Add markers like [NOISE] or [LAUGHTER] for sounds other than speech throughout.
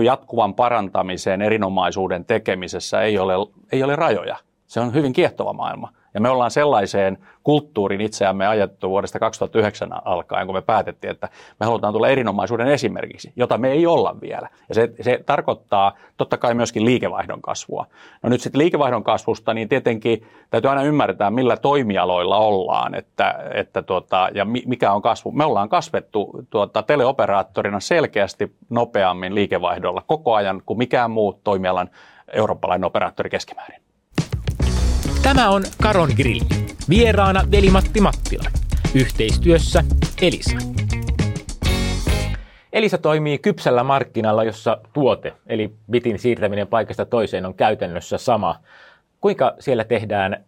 kuin jatkuvan parantamisen, erinomaisuuden tekemisessä ei ole, ei ole rajoja. Se on hyvin kiehtova maailma. Ja me ollaan sellaiseen kulttuurin itseämme ajettu vuodesta 2009 alkaen, kun me päätettiin, että me halutaan tulla erinomaisuuden esimerkiksi, jota me ei olla vielä. Ja se, se tarkoittaa totta kai myöskin liikevaihdon kasvua. No nyt sitten liikevaihdon kasvusta, niin tietenkin täytyy aina ymmärtää, millä toimialoilla ollaan että, että tuota, ja mikä on kasvu. Me ollaan kasvettu tuota, teleoperaattorina selkeästi nopeammin liikevaihdolla koko ajan kuin mikään muu toimialan eurooppalainen operaattori keskimäärin. Tämä on Karon Grilli. Vieraana Veli-Matti Mattila. Yhteistyössä Elisa. Elisa toimii kypsällä markkinalla, jossa tuote, eli bitin siirtäminen paikasta toiseen, on käytännössä sama. Kuinka siellä tehdään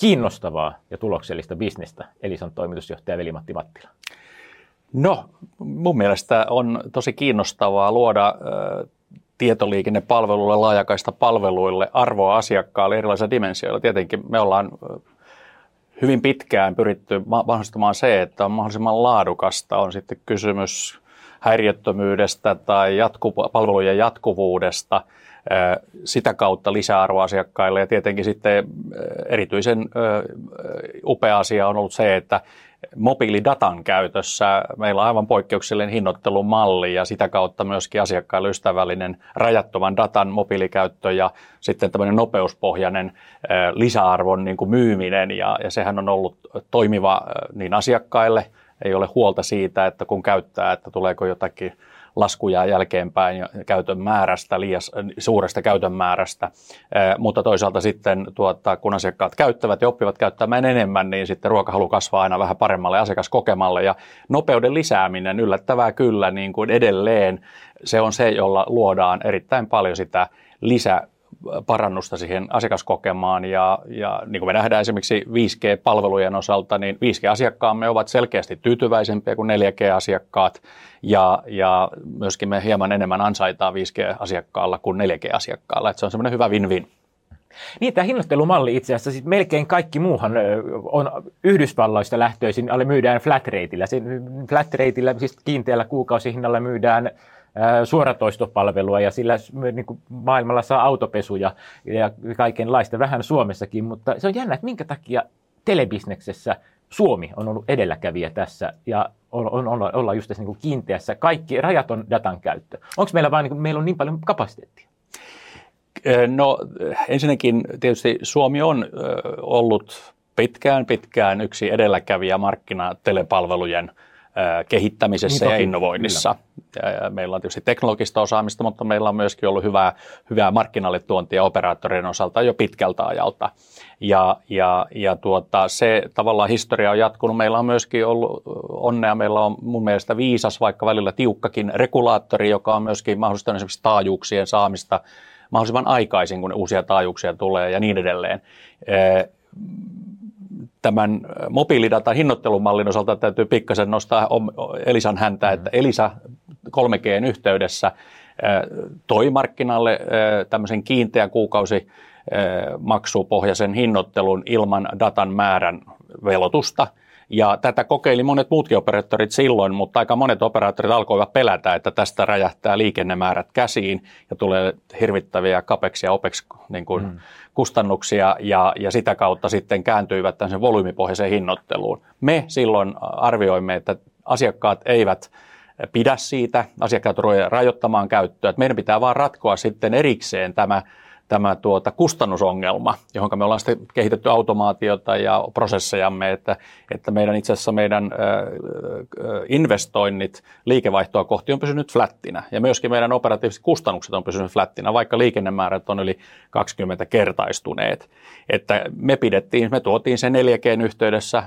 kiinnostavaa ja tuloksellista bisnestä, Elisan toimitusjohtaja Veli-Matti Mattila? No, mun mielestä on tosi kiinnostavaa luoda tietoliikennepalveluille, laajakaista palveluille, arvoa asiakkaalle erilaisilla dimensioilla. Tietenkin me ollaan hyvin pitkään pyritty mahdollistamaan se, että on mahdollisimman laadukasta. On sitten kysymys häiriöttömyydestä tai jatku, palvelujen jatkuvuudesta, sitä kautta lisäarvoa asiakkaille. Ja tietenkin sitten erityisen upea asia on ollut se, että mobiilidatan käytössä. Meillä on aivan poikkeuksellinen hinnoittelumalli ja sitä kautta myöskin asiakkaille ystävällinen rajattoman datan mobiilikäyttö ja sitten tämmöinen nopeuspohjainen lisäarvon niin kuin myyminen. Ja, ja sehän on ollut toimiva niin asiakkaille, ei ole huolta siitä, että kun käyttää, että tuleeko jotakin laskuja jälkeenpäin käytön määrästä, liian suuresta käytön määrästä, mutta toisaalta sitten tuota, kun asiakkaat käyttävät ja oppivat käyttämään enemmän, niin sitten ruokahalu kasvaa aina vähän paremmalle asiakaskokemalle ja nopeuden lisääminen yllättävää kyllä niin kuin edelleen, se on se, jolla luodaan erittäin paljon sitä lisä parannusta siihen asiakaskokemaan ja, ja niin kuin me nähdään esimerkiksi 5G-palvelujen osalta, niin 5G-asiakkaamme ovat selkeästi tyytyväisempiä kuin 4G-asiakkaat ja, ja myöskin me hieman enemmän ansaitaan 5G-asiakkaalla kuin 4G-asiakkaalla, että se on semmoinen hyvä win-win. Niin, tämä hinnoittelumalli itse asiassa, siis melkein kaikki muuhan on Yhdysvalloista lähtöisin, alle myydään flat rateillä. Flat rateillä, siis kiinteällä kuukausihinnalla myydään suoratoistopalvelua ja sillä niin kuin maailmalla saa autopesuja ja kaikenlaista, vähän Suomessakin, mutta se on jännä, että minkä takia telebisneksessä Suomi on ollut edelläkävijä tässä ja on, on, on, olla just tässä niin kuin kiinteässä kaikki rajaton datan käyttö. Onko meillä vain, niin meillä on niin paljon kapasiteettia? No ensinnäkin tietysti Suomi on ollut pitkään pitkään yksi edelläkävijä markkinatelepalvelujen kehittämisessä niin, ja innovoinnissa. Kyllä. Meillä on tietysti teknologista osaamista, mutta meillä on myöskin ollut hyvää, hyvää markkinalle tuontia operaattorien osalta jo pitkältä ajalta. Ja, ja, ja tuota, se tavallaan historia on jatkunut. Meillä on myöskin ollut onnea, meillä on mun mielestä viisas, vaikka välillä tiukkakin regulaattori, joka on myöskin mahdollistanut esimerkiksi taajuuksien saamista mahdollisimman aikaisin, kun uusia taajuuksia tulee ja niin edelleen tämän mobiilidatan hinnoittelumallin osalta täytyy pikkasen nostaa Elisan häntä, että Elisa 3Gn yhteydessä toi markkinalle tämmöisen kiinteän kuukausi maksupohjaisen hinnoittelun ilman datan määrän velotusta – ja tätä kokeili monet muutkin operaattorit silloin, mutta aika monet operaattorit alkoivat pelätä, että tästä räjähtää liikennemäärät käsiin ja tulee hirvittäviä CAPEX ja OPEX niin kuin mm. kustannuksia ja, ja sitä kautta sitten kääntyivät tämmöisen volyymipohjaiseen hinnoitteluun. Me silloin arvioimme, että asiakkaat eivät pidä siitä, asiakkaat rajoittamaan käyttöä. Että meidän pitää vaan ratkoa sitten erikseen tämä tämä tuota kustannusongelma, johon me ollaan sitten kehitetty automaatiota ja prosessejamme, että, että meidän itse asiassa meidän investoinnit liikevaihtoa kohti on pysynyt flättinä ja myöskin meidän operatiiviset kustannukset on pysynyt flättinä, vaikka liikennemäärät on yli 20 kertaistuneet. Että me pidettiin, me tuotiin sen 4G yhteydessä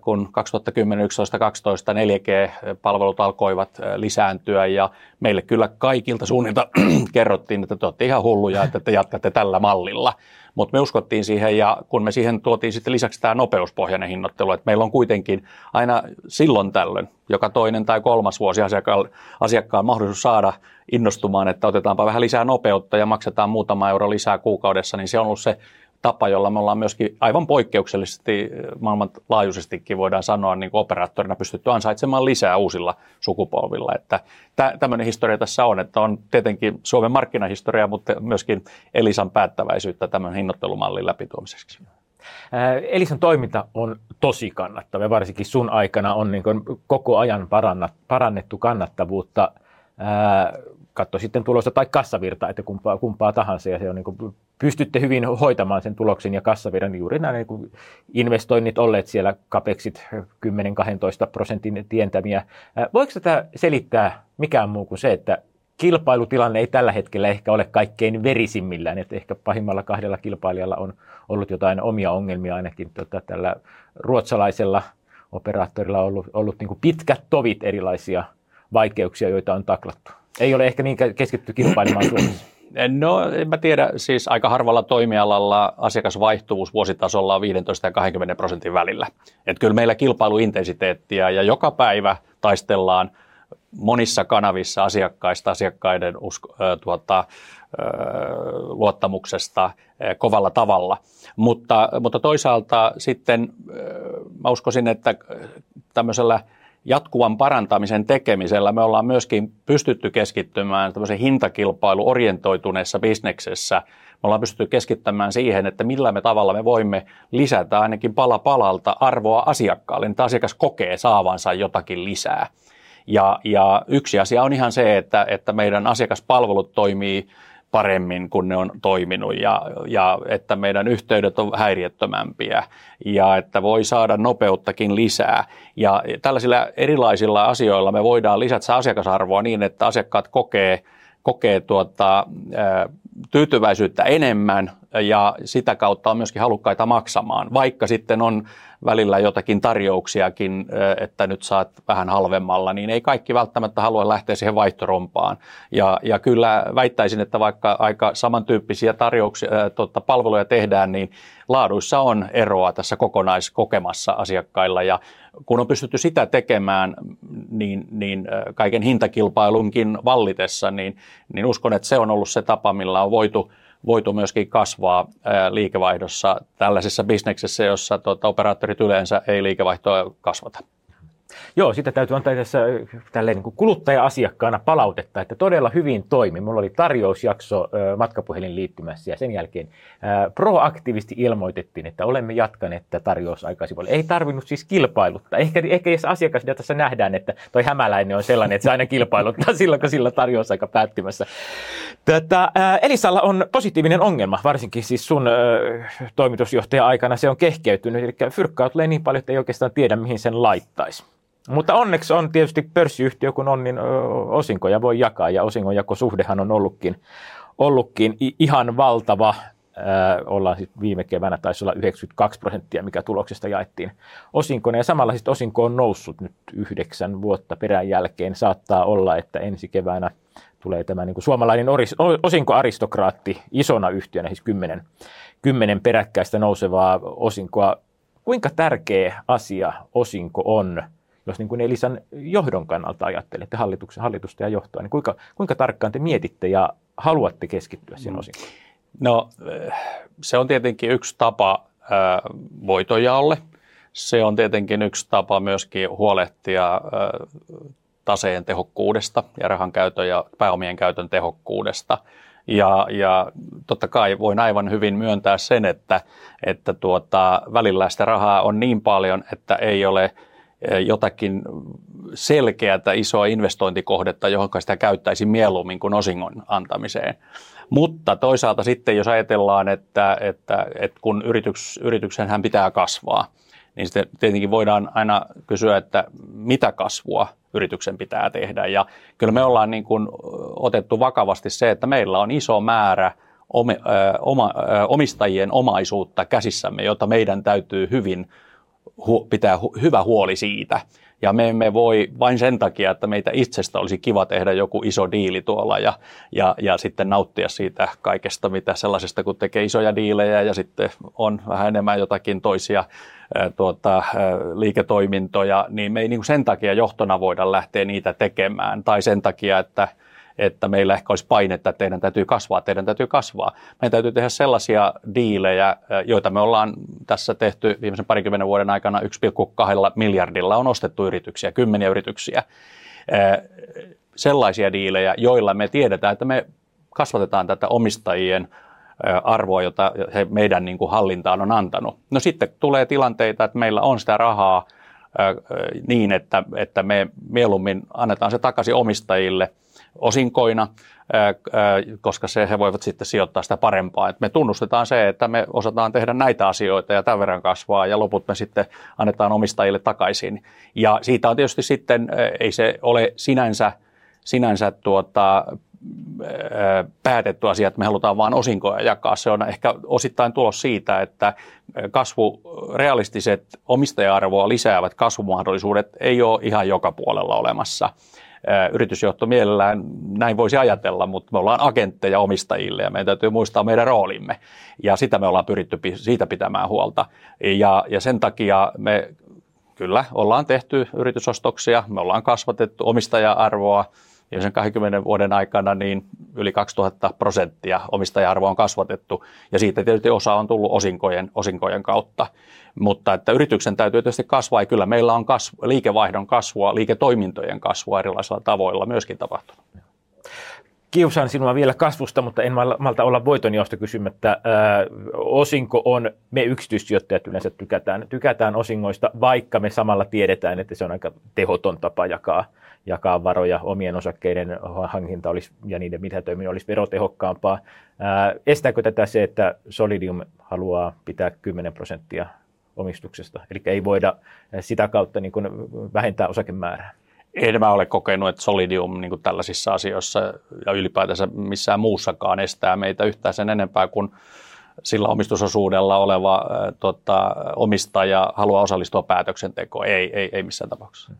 kun 2010, 11, 12 4G-palvelut alkoivat lisääntyä ja meille kyllä kaikilta suunnilta [CLEARS THROAT] kerrottiin, että te olette ihan hulluja, että te jatkatte tällä mallilla. Mutta me uskottiin siihen ja kun me siihen tuotiin sitten lisäksi tämä nopeuspohjainen hinnoittelu, että meillä on kuitenkin aina silloin tällöin, joka toinen tai kolmas vuosi asiakkaan, asiakkaan mahdollisuus saada innostumaan, että otetaanpa vähän lisää nopeutta ja maksetaan muutama euro lisää kuukaudessa, niin se on ollut se tapa, jolla me ollaan myöskin aivan poikkeuksellisesti maailmanlaajuisestikin voidaan sanoa niin kuin operaattorina pystytty ansaitsemaan lisää uusilla sukupolvilla. Että tämmöinen historia tässä on, että on tietenkin Suomen markkinahistoria, mutta myöskin Elisan päättäväisyyttä tämän hinnoittelumallin läpituomiseksi. Elisan toiminta on tosi kannattava varsinkin sun aikana on niin koko ajan parannettu kannattavuutta katso sitten tulosta tai kassavirta, että kumpaa, kumpaa tahansa, ja se on niin kuin, pystytte hyvin hoitamaan sen tuloksen ja kassavirran niin juuri nämä niin kuin investoinnit olleet siellä kapeksit 10-12 prosentin tientämiä. Voiko tätä selittää mikään muu kuin se, että kilpailutilanne ei tällä hetkellä ehkä ole kaikkein verisimmillään, että ehkä pahimmalla kahdella kilpailijalla on ollut jotain omia ongelmia ainakin tota, tällä ruotsalaisella operaattorilla on ollut, ollut niin pitkät tovit erilaisia vaikeuksia, joita on taklattu. Ei ole ehkä niin keskitty kilpailemaan Suomessa. [CLEARS THROAT] No, en mä tiedä. Siis aika harvalla toimialalla asiakasvaihtuvuus vuositasolla on 15 ja 20 prosentin välillä. Että kyllä meillä kilpailuintensiteettiä ja joka päivä taistellaan monissa kanavissa asiakkaista, asiakkaiden usko, äh, tuota, äh, luottamuksesta äh, kovalla tavalla. Mutta, mutta toisaalta sitten äh, mä uskoisin, että tämmöisellä – jatkuvan parantamisen tekemisellä me ollaan myöskin pystytty keskittymään tämmöisen hintakilpailu orientoituneessa bisneksessä. Me ollaan pystytty keskittämään siihen, että millä me tavalla me voimme lisätä ainakin pala palalta arvoa asiakkaalle, että asiakas kokee saavansa jotakin lisää. Ja, ja yksi asia on ihan se, että, että meidän asiakaspalvelut toimii paremmin kuin ne on toiminut ja, ja että meidän yhteydet on häiriöttömämpiä ja että voi saada nopeuttakin lisää. Ja tällaisilla erilaisilla asioilla me voidaan lisätä asiakasarvoa niin, että asiakkaat kokee, kokee tuota, tyytyväisyyttä enemmän ja sitä kautta on myöskin halukkaita maksamaan, vaikka sitten on välillä jotakin tarjouksiakin, että nyt saat vähän halvemmalla, niin ei kaikki välttämättä halua lähteä siihen vaihtorompaan. Ja, ja kyllä väittäisin, että vaikka aika samantyyppisiä tarjouksia, tota, palveluja tehdään, niin laaduissa on eroa tässä kokonaiskokemassa asiakkailla ja kun on pystytty sitä tekemään niin, niin kaiken hintakilpailunkin vallitessa, niin, niin uskon, että se on ollut se tapa, millä on voitu voitu myöskin kasvaa liikevaihdossa tällaisessa bisneksessä, jossa tuota, operaattorit yleensä ei liikevaihtoa kasvata. Joo, sitä täytyy antaa tässä tälleen niin kuluttaja-asiakkaana palautetta, että todella hyvin toimi. Mulla oli tarjousjakso matkapuhelin liittymässä ja sen jälkeen proaktiivisesti ilmoitettiin, että olemme jatkaneet tätä tarjousaikaisivuille. Ei tarvinnut siis kilpailuttaa. Ehkä, ehkä jos asiakasdatassa nähdään, että toi hämäläinen on sellainen, että se aina kilpailuttaa [LAUGHS] silloin, kun sillä tarjousaika päättymässä. Tätä, Elisalla on positiivinen ongelma, varsinkin siis sun toimitusjohtaja aikana se on kehkeytynyt, eli fyrkkaa tulee niin paljon, että ei oikeastaan tiedä, mihin sen laittaisi. Mutta onneksi on tietysti pörssiyhtiö, kun on, niin osinkoja voi jakaa ja osingonjakosuhdehan on ollutkin, ollutkin ihan valtava. Ollaan sitten viime keväänä taisi olla 92 prosenttia, mikä tuloksesta jaettiin osinkona. Ja samalla sitten osinko on noussut nyt yhdeksän vuotta perän jälkeen. Saattaa olla, että ensi keväänä tulee tämä niin kuin suomalainen osinkoaristokraatti isona yhtiönä, siis kymmenen, kymmenen peräkkäistä nousevaa osinkoa. Kuinka tärkeä asia osinko on – jos niin kuin Elisan johdon kannalta ajattelette hallituksen, hallitusta ja johtoa, niin kuinka, kuinka tarkkaan te mietitte ja haluatte keskittyä siihen mm. osin? No se on tietenkin yksi tapa voitojaolle. Se on tietenkin yksi tapa myöskin huolehtia taseen tehokkuudesta ja rahan käytön ja pääomien käytön tehokkuudesta. Ja, ja totta kai voin aivan hyvin myöntää sen, että, että tuota, välillä sitä rahaa on niin paljon, että ei ole – jotakin selkeätä isoa investointikohdetta, johon sitä käyttäisi mieluummin kuin osingon antamiseen. Mutta toisaalta sitten, jos ajatellaan, että, että, että kun yrityks, hän pitää kasvaa, niin sitten tietenkin voidaan aina kysyä, että mitä kasvua yrityksen pitää tehdä. Ja kyllä me ollaan niin kuin otettu vakavasti se, että meillä on iso määrä omistajien omaisuutta käsissämme, jota meidän täytyy hyvin hu- pitää hu- hyvä huoli siitä. Ja me emme voi vain sen takia, että meitä itsestä olisi kiva tehdä joku iso diili tuolla ja, ja, ja sitten nauttia siitä kaikesta, mitä sellaisesta, kun tekee isoja diilejä ja sitten on vähän enemmän jotakin toisia tuota, liiketoimintoja, niin me ei niin sen takia johtona voida lähteä niitä tekemään. Tai sen takia, että että meillä ehkä olisi painetta, että teidän täytyy kasvaa, teidän täytyy kasvaa. Meidän täytyy tehdä sellaisia diilejä, joita me ollaan tässä tehty viimeisen parikymmenen vuoden aikana 1,2 miljardilla on ostettu yrityksiä, kymmeniä yrityksiä. Sellaisia diilejä, joilla me tiedetään, että me kasvatetaan tätä omistajien arvoa, jota he meidän niin kuin hallintaan on antanut. No sitten tulee tilanteita, että meillä on sitä rahaa niin, että, että me mieluummin annetaan se takaisin omistajille osinkoina, koska se, he voivat sitten sijoittaa sitä parempaa. Et me tunnustetaan se, että me osataan tehdä näitä asioita ja tämän verran kasvaa ja loput me sitten annetaan omistajille takaisin. Ja siitä on tietysti sitten, ei se ole sinänsä, sinänsä tuota, päätetty asia, että me halutaan vain osinkoja jakaa. Se on ehkä osittain tulos siitä, että kasvu, realistiset omistaja-arvoa lisäävät kasvumahdollisuudet ei ole ihan joka puolella olemassa. Yritysjohto mielellään näin voisi ajatella, mutta me ollaan agentteja omistajille ja meidän täytyy muistaa meidän roolimme. Ja sitä me ollaan pyritty siitä pitämään huolta. Ja, ja sen takia me kyllä ollaan tehty yritysostoksia, me ollaan kasvatettu omistaja-arvoa, viimeisen 20 vuoden aikana niin yli 2000 prosenttia omistaja-arvoa on kasvatettu ja siitä tietysti osa on tullut osinkojen, osinkojen kautta. Mutta että yrityksen täytyy tietysti kasvaa ja kyllä meillä on kasvu, liikevaihdon kasvua, liiketoimintojen kasvua erilaisilla tavoilla myöskin tapahtunut. Kiusaan sinua vielä kasvusta, mutta en malta olla voitonjaosta kysymättä. Ää, osinko on, me yksityissijoittajat yleensä tykätään, tykätään osingoista, vaikka me samalla tiedetään, että se on aika tehoton tapa jakaa jakaa varoja, omien osakkeiden hankinta olisi, ja niiden mitätöiminen olisi verotehokkaampaa. Ää, estääkö tätä se, että Solidium haluaa pitää 10 prosenttia omistuksesta, eli ei voida sitä kautta niin kuin vähentää osakemäärää? En mä ole kokenut, että Solidium niin tällaisissa asioissa ja ylipäätänsä missään muussakaan estää meitä yhtään sen enempää kuin sillä omistusosuudella oleva ää, tota, omistaja haluaa osallistua päätöksentekoon. Ei, ei, ei missään tapauksessa.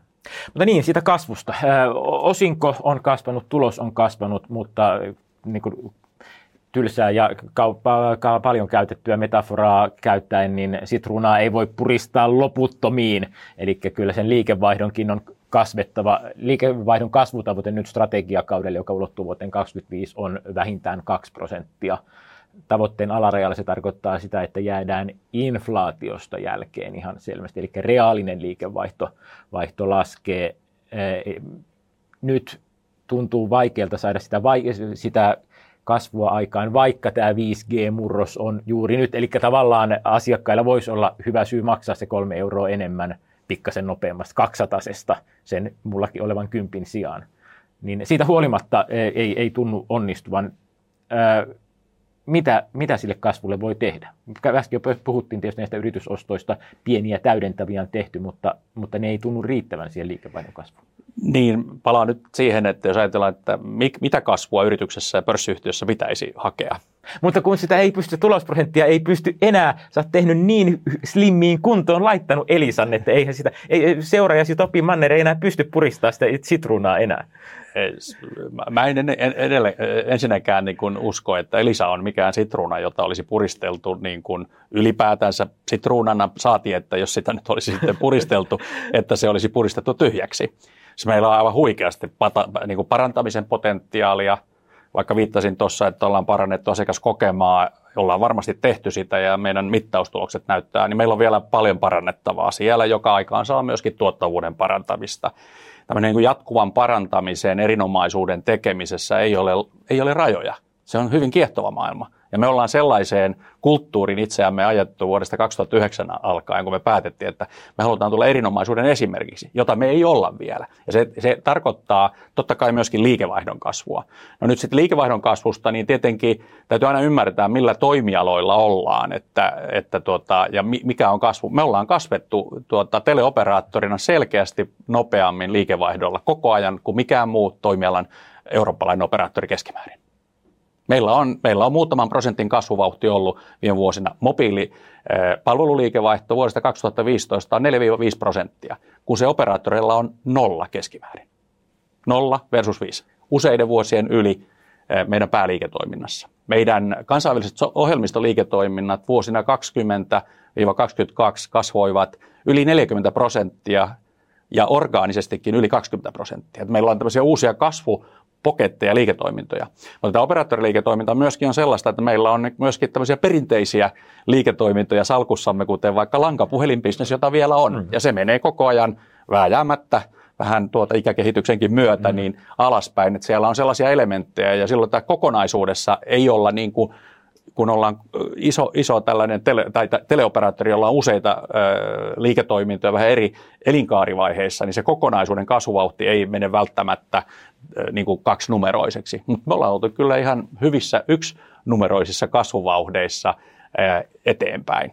Mutta niin, siitä kasvusta. Osinko on kasvanut, tulos on kasvanut, mutta niin kuin tylsää ja ka, paljon käytettyä metaforaa käyttäen, niin sitruunaa ei voi puristaa loputtomiin. Eli kyllä sen liikevaihdonkin on kasvettava. Liikevaihdon kasvutavoite nyt strategiakaudelle, joka ulottuu vuoteen 2025, on vähintään 2 prosenttia tavoitteen alarajalla se tarkoittaa sitä, että jäädään inflaatiosta jälkeen ihan selvästi. Eli reaalinen liikevaihto vaihto laskee. Nyt tuntuu vaikealta saada sitä, sitä kasvua aikaan, vaikka tämä 5G-murros on juuri nyt. Eli tavallaan asiakkailla voisi olla hyvä syy maksaa se kolme euroa enemmän pikkasen nopeammasta kaksatasesta sen mullakin olevan kympin sijaan. Niin siitä huolimatta ei, ei tunnu onnistuvan mitä, mitä sille kasvulle voi tehdä. Äsken jo puhuttiin tietysti näistä yritysostoista, pieniä täydentäviä on tehty, mutta, mutta ne ei tunnu riittävän siihen liikevaihdon kasvuun. Niin, palaan nyt siihen, että jos ajatellaan, että mitä kasvua yrityksessä ja pörssiyhtiössä pitäisi hakea. Mutta kun sitä ei pysty, tulosprosenttia ei pysty enää, sä oot tehnyt niin slimmiin kuntoon, laittanut Elisan, että eihän sitä, ei, seuraajasi Topi Manner ei enää pysty puristamaan sitä sitruunaa enää. Mä en edelleen, ensinnäkään niin kuin usko, että Elisa on mikään sitruuna, jota olisi puristeltu niin kuin ylipäätänsä sitruunana. Saati, että jos sitä nyt olisi sitten puristeltu, [LAUGHS] että se olisi puristettu tyhjäksi. Se meillä on aivan huikeasti pata, niin kuin parantamisen potentiaalia. Vaikka viittasin tuossa, että ollaan parannettu asiakaskokemaa, ollaan varmasti tehty sitä ja meidän mittaustulokset näyttää, niin meillä on vielä paljon parannettavaa siellä, joka aikaan saa myöskin tuottavuuden parantamista tämmöinen niin jatkuvan parantamisen, erinomaisuuden tekemisessä ei ole, ei ole rajoja. Se on hyvin kiehtova maailma. Ja me ollaan sellaiseen kulttuurin itseämme ajettu vuodesta 2009 alkaen, kun me päätettiin, että me halutaan tulla erinomaisuuden esimerkiksi, jota me ei olla vielä. Ja se, se tarkoittaa totta kai myöskin liikevaihdon kasvua. No nyt sitten liikevaihdon kasvusta, niin tietenkin täytyy aina ymmärtää, millä toimialoilla ollaan että, että tuota, ja mikä on kasvu. Me ollaan kasvettu tuota, teleoperaattorina selkeästi nopeammin liikevaihdolla koko ajan kuin mikään muu toimialan eurooppalainen operaattori keskimäärin. Meillä on, meillä on muutaman prosentin kasvuvauhti ollut viime vuosina. Mobiilipalveluliikevaihto vuodesta 2015 on 4-5 prosenttia, kun se operaattoreilla on nolla keskimäärin. Nolla versus 5. Useiden vuosien yli meidän pääliiketoiminnassa. Meidän kansainväliset ohjelmistoliiketoiminnat vuosina 20-22 kasvoivat yli 40 prosenttia ja orgaanisestikin yli 20 prosenttia. Meillä on tämmöisiä uusia kasvu poketteja liiketoimintoja. Mutta tämä operaattoriliiketoiminta myöskin on sellaista, että meillä on myöskin tämmöisiä perinteisiä liiketoimintoja salkussamme, kuten vaikka lankapuhelinbisnes, jota vielä on. Mm. Ja se menee koko ajan vääjäämättä vähän tuota ikäkehityksenkin myötä mm. niin alaspäin, että siellä on sellaisia elementtejä ja silloin tämä kokonaisuudessa ei olla niin kuin kun ollaan iso, iso tällainen tele, tai teleoperaattori, jolla on useita ö, liiketoimintoja vähän eri elinkaarivaiheissa, niin se kokonaisuuden kasvuvauhti ei mene välttämättä ö, niin kuin kaksinumeroiseksi. Mutta me ollaan oltu kyllä ihan hyvissä yksinumeroisissa kasvuvauhdeissa ö, eteenpäin.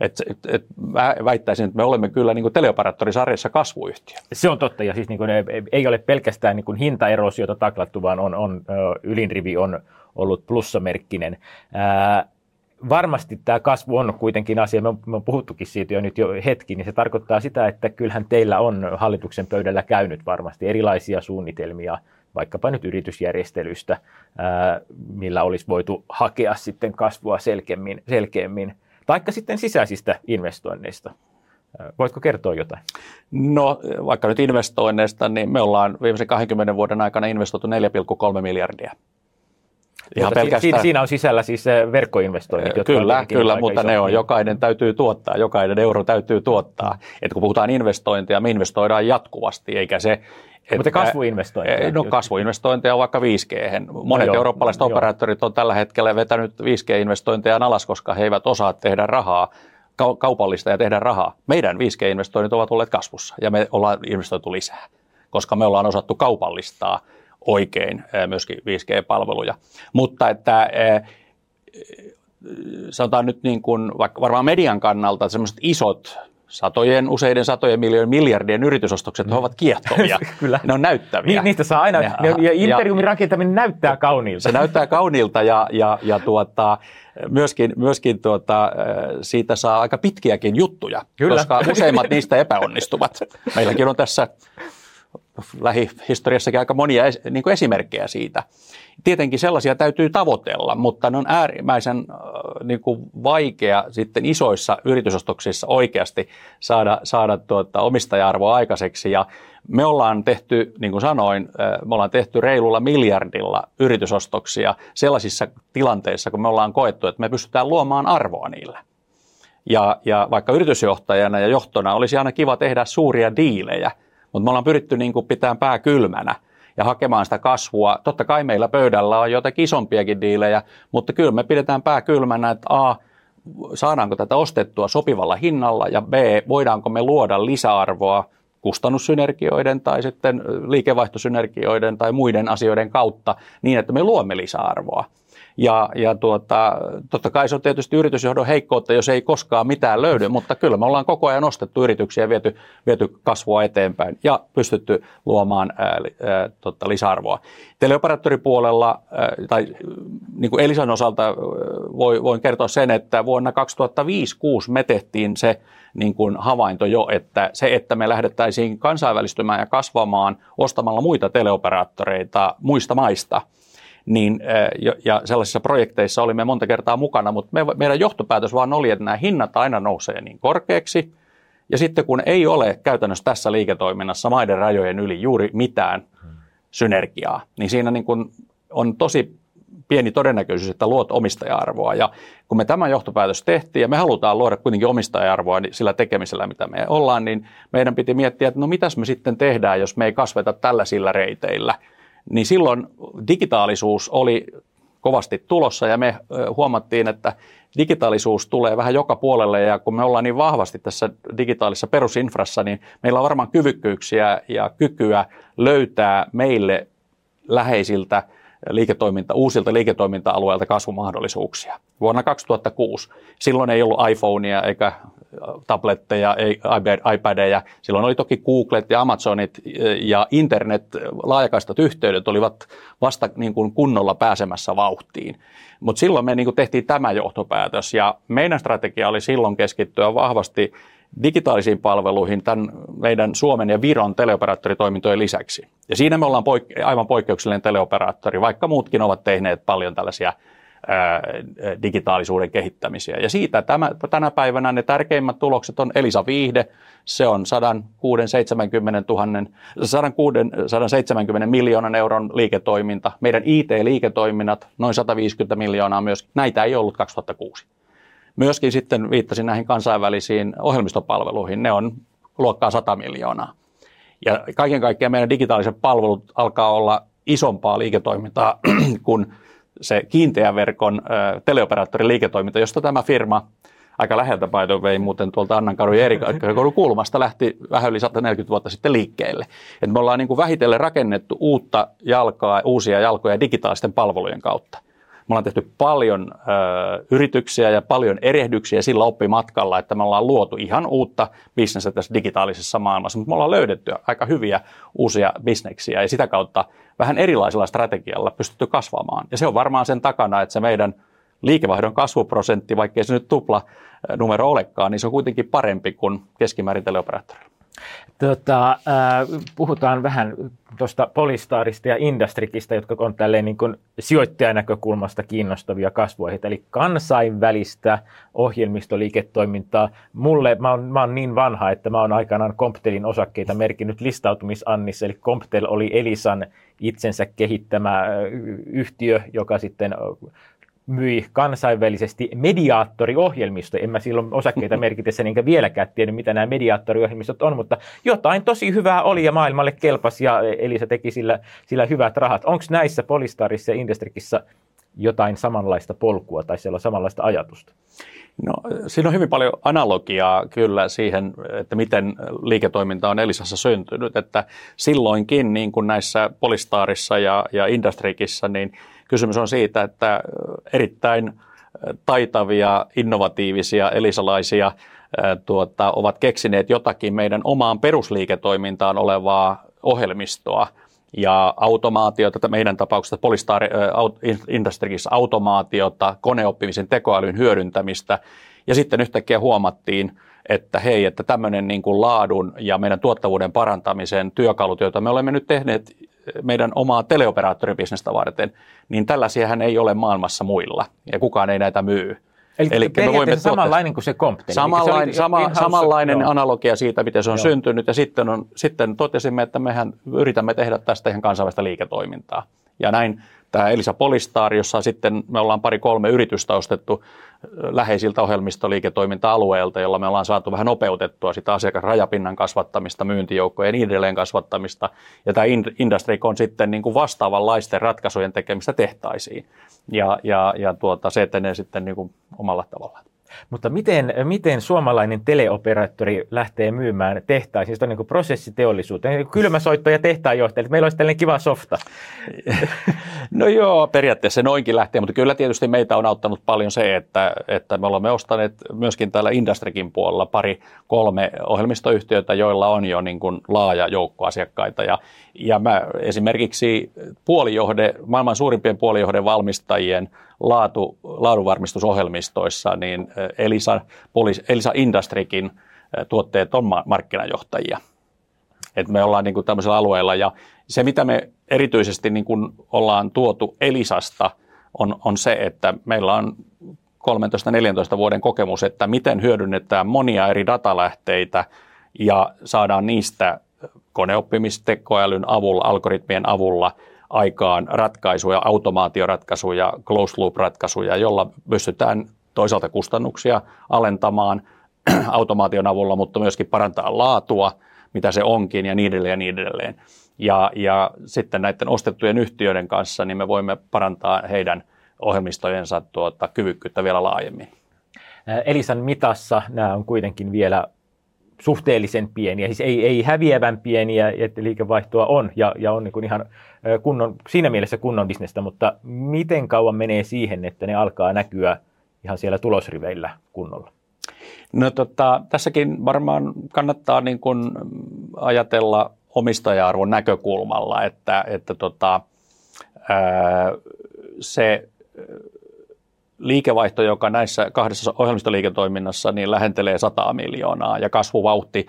Et, et, et mä väittäisin, että me olemme kyllä niin teleoperaattorisarjassa kasvuyhtiö. Se on totta, ja siis niin kuin, ei ole pelkästään niin hintaerosiota taklattu, vaan on, on, ylinrivi on ollut plussamerkkinen. Ää, varmasti tämä kasvu on kuitenkin asia, me on, on puhuttukin siitä jo nyt jo hetki, niin se tarkoittaa sitä, että kyllähän teillä on hallituksen pöydällä käynyt varmasti erilaisia suunnitelmia, vaikkapa nyt yritysjärjestelystä, ää, millä olisi voitu hakea sitten kasvua selkeämmin, selkeämmin taikka sitten sisäisistä investoinneista. Voitko kertoa jotain? No vaikka nyt investoinneista, niin me ollaan viimeisen 20 vuoden aikana investoitu 4,3 miljardia. Ihan pelkästään... siinä, siinä on sisällä siis verkkoinvestoinnit. Jotka kyllä, kyllä mutta ne on, jokainen täytyy tuottaa, jokainen euro täytyy tuottaa. Et kun puhutaan investointia, me investoidaan jatkuvasti, eikä se... Että, mutta kasvuinvestointeja? No kasvuinvestointeja on vaikka 5G. Monet no, eurooppalaiset joo. operaattorit on tällä hetkellä vetänyt 5G-investointeja alas, koska he eivät osaa tehdä rahaa kaupallista ja tehdä rahaa. Meidän 5G-investoinnit ovat olleet kasvussa ja me ollaan investoitu lisää, koska me ollaan osattu kaupallistaa – oikein myöskin 5G-palveluja. Mutta että sanotaan nyt niin kuin, vaikka varmaan median kannalta, semmoiset isot satojen, useiden satojen miljoonien miljardien yritysostokset mm. ovat kiehtovia. [LAUGHS] Kyllä. Ne on näyttäviä. Ni, niistä saa aina, ja, ja imperiumin ja, rakentaminen näyttää kauniilta. Se näyttää kauniilta ja, ja, ja tuota, myöskin, myöskin tuota, siitä saa aika pitkiäkin juttuja, Kyllä. koska useimmat niistä epäonnistuvat. [LAUGHS] Meilläkin on tässä lähihistoriassakin aika monia niin kuin esimerkkejä siitä. Tietenkin sellaisia täytyy tavoitella, mutta ne on äärimmäisen niin kuin vaikea sitten isoissa yritysostoksissa oikeasti saada, saada tuota, omistaja-arvoa aikaiseksi. Ja me ollaan tehty, niin kuin sanoin, me ollaan tehty reilulla miljardilla yritysostoksia sellaisissa tilanteissa, kun me ollaan koettu, että me pystytään luomaan arvoa niillä. Ja, ja vaikka yritysjohtajana ja johtona olisi aina kiva tehdä suuria diilejä – mutta me ollaan pyritty niin kuin pitämään pää kylmänä ja hakemaan sitä kasvua. Totta kai meillä pöydällä on jotakin isompiakin diilejä, mutta kyllä me pidetään pää kylmänä, että A, saadaanko tätä ostettua sopivalla hinnalla ja B, voidaanko me luoda lisäarvoa kustannussynergioiden tai sitten liikevaihtosynergioiden tai muiden asioiden kautta niin, että me luomme lisäarvoa. Ja, ja tuota, totta kai se on tietysti yritysjohdon heikkoutta, jos ei koskaan mitään löydy, mutta kyllä me ollaan koko ajan nostettu yrityksiä ja viety, viety kasvua eteenpäin ja pystytty luomaan ää, ää, tota, lisäarvoa. Teleoperaattoripuolella, ää, tai niin kuin Elisan osalta voi, voin kertoa sen, että vuonna 2005-2006 me tehtiin se niin kuin havainto jo, että se, että me lähdettäisiin kansainvälistymään ja kasvamaan ostamalla muita teleoperaattoreita muista maista – niin, ja sellaisissa projekteissa olimme monta kertaa mukana, mutta me, meidän johtopäätös vaan oli, että nämä hinnat aina nousee niin korkeaksi, ja sitten kun ei ole käytännössä tässä liiketoiminnassa maiden rajojen yli juuri mitään synergiaa, niin siinä niin kuin on tosi pieni todennäköisyys, että luot omistaja-arvoa. Ja kun me tämä johtopäätös tehtiin ja me halutaan luoda kuitenkin omistaja-arvoa niin sillä tekemisellä, mitä me ollaan, niin meidän piti miettiä, että no mitäs me sitten tehdään, jos me ei kasveta tällaisilla reiteillä – niin silloin digitaalisuus oli kovasti tulossa ja me huomattiin, että digitaalisuus tulee vähän joka puolelle ja kun me ollaan niin vahvasti tässä digitaalisessa perusinfrassa, niin meillä on varmaan kyvykkyyksiä ja kykyä löytää meille läheisiltä liiketoiminta, uusilta liiketoiminta-alueilta kasvumahdollisuuksia. Vuonna 2006 silloin ei ollut iPhonea eikä tabletteja, iPadeja. Silloin oli toki Googlet ja Amazonit ja internet, laajakaistat yhteydet olivat vasta niin kuin kunnolla pääsemässä vauhtiin. Mutta silloin me niin kuin tehtiin tämä johtopäätös ja meidän strategia oli silloin keskittyä vahvasti digitaalisiin palveluihin tämän meidän Suomen ja Viron teleoperaattoritoimintojen lisäksi. Ja siinä me ollaan poik- aivan poikkeuksellinen teleoperaattori, vaikka muutkin ovat tehneet paljon tällaisia digitaalisuuden kehittämisiä. Ja siitä tämä, tänä päivänä ne tärkeimmät tulokset on Elisa Viihde, se on 170 000, 170 miljoonan euron liiketoiminta. Meidän IT-liiketoiminnat, noin 150 miljoonaa myös, näitä ei ollut 2006. Myöskin sitten viittasin näihin kansainvälisiin ohjelmistopalveluihin, ne on luokkaa 100 miljoonaa. Ja kaiken kaikkiaan meidän digitaaliset palvelut alkaa olla isompaa liiketoimintaa [CLEARS THROAT] kuin se kiinteän verkon teleoperaattorin liiketoiminta, josta tämä firma aika läheltä by vei muuten tuolta Annankadun ja Erikadun kulmasta lähti vähän yli 140 vuotta sitten liikkeelle. Et me ollaan niin kuin vähitellen rakennettu uutta jalkaa, uusia jalkoja digitaalisten palvelujen kautta. Me ollaan tehty paljon ö, yrityksiä ja paljon erehdyksiä sillä oppimatkalla, että me ollaan luotu ihan uutta bisnestä tässä digitaalisessa maailmassa, mutta me ollaan löydetty aika hyviä uusia bisneksiä ja sitä kautta vähän erilaisella strategialla pystytty kasvamaan. Ja se on varmaan sen takana, että se meidän liikevaihdon kasvuprosentti, vaikkei se nyt tupla numero olekaan, niin se on kuitenkin parempi kuin keskimäärin teleoperaattorilla. Tota, äh, puhutaan vähän tuosta Polistarista ja Industrikista, jotka on tälleen niin kuin sijoittajan näkökulmasta kiinnostavia kasvuaiheita, eli kansainvälistä ohjelmistoliiketoimintaa. Mulle, mä oon, mä oon niin vanha, että mä oon aikanaan Comptelin osakkeita merkinnyt listautumisannissa, eli Comptel oli Elisan itsensä kehittämä yhtiö, joka sitten myi kansainvälisesti mediaattoriohjelmisto. En mä silloin osakkeita [LAUGHS] merkitessä enkä vieläkään tiennyt, mitä nämä mediaattoriohjelmistot on, mutta jotain tosi hyvää oli ja maailmalle kelpasi ja Elisa teki sillä, sillä hyvät rahat. Onko näissä Polistarissa ja Indestrikissa jotain samanlaista polkua tai siellä on samanlaista ajatusta? No, siinä on hyvin paljon analogiaa kyllä siihen, että miten liiketoiminta on Elisassa syntynyt, että silloinkin niin kuin näissä Polistaarissa ja, ja Industrikissa, niin Kysymys on siitä, että erittäin taitavia, innovatiivisia elisalaisia tuota, ovat keksineet jotakin meidän omaan perusliiketoimintaan olevaa ohjelmistoa. Ja automaatiota, meidän tapauksessa Polystar Industriesissa automaatiota, koneoppimisen tekoälyn hyödyntämistä. Ja sitten yhtäkkiä huomattiin, että hei, että tämmöinen niin kuin laadun ja meidän tuottavuuden parantamisen työkalut, joita me olemme nyt tehneet meidän omaa teleoperaattoribisnestä varten, niin tällaisiahan ei ole maailmassa muilla ja kukaan ei näitä myy. Eli, Eli me voimme samanlainen kuin se Comptel. Samanlainen, se sama, samanlainen joo. analogia siitä, miten se on joo. syntynyt ja sitten, on, sitten totesimme, että mehän yritämme tehdä tästä ihan kansainvälistä liiketoimintaa. Ja näin tämä Elisa Polistar, jossa sitten me ollaan pari-kolme yritystä ostettu läheisiltä ohjelmistoliiketoiminta-alueilta, jolla me ollaan saatu vähän nopeutettua sitä asiakasrajapinnan kasvattamista, myyntijoukkojen ja niin edelleen kasvattamista. Ja tämä Industry on sitten niin kuin vastaavanlaisten ratkaisujen tekemistä tehtaisiin. Ja, ja, ja tuota, se etenee sitten niin kuin omalla tavallaan. Mutta miten, miten suomalainen teleoperaattori lähtee myymään tehtaisiin, siis on niin prosessiteollisuuteen, kylmäsoitto ja tehtaanjohtaja, meillä olisi tällainen kiva softa. [LAUGHS] No joo, periaatteessa noinkin lähtee, mutta kyllä tietysti meitä on auttanut paljon se, että, että me olemme ostaneet myöskin täällä Industrikin puolella pari, kolme ohjelmistoyhtiötä, joilla on jo niin kuin laaja joukko asiakkaita. Ja, ja mä esimerkiksi puolijohde, maailman suurimpien puolijohden valmistajien laatu, laadunvarmistusohjelmistoissa, niin Elisa, Polis, Elisa Industrikin tuotteet on markkinajohtajia. Et me ollaan niin kuin tämmöisellä alueella ja se, mitä me erityisesti niin kuin ollaan tuotu Elisasta, on, on se, että meillä on 13-14 vuoden kokemus, että miten hyödynnetään monia eri datalähteitä ja saadaan niistä koneoppimistekoälyn avulla, algoritmien avulla – aikaan ratkaisuja, automaatioratkaisuja, closed loop-ratkaisuja, jolla pystytään toisaalta kustannuksia alentamaan [CLEARS THROAT] automaation avulla, mutta myöskin parantaa laatua, mitä se onkin ja niin edelleen ja niin edelleen. Ja, ja sitten näiden ostettujen yhtiöiden kanssa niin me voimme parantaa heidän ohjelmistojensa tuota, kyvykkyyttä vielä laajemmin. Elisan mitassa nämä on kuitenkin vielä suhteellisen pieniä, siis ei, ei häviävän pieniä, että liikevaihtoa on ja, ja on niin ihan kunnon, siinä mielessä kunnon bisnestä, mutta miten kauan menee siihen, että ne alkaa näkyä ihan siellä tulosriveillä kunnolla? No tota, tässäkin varmaan kannattaa niin kuin ajatella omistaja-arvon näkökulmalla, että, että tota, ää, se liikevaihto, joka näissä kahdessa ohjelmistoliiketoiminnassa niin lähentelee 100 miljoonaa ja kasvuvauhti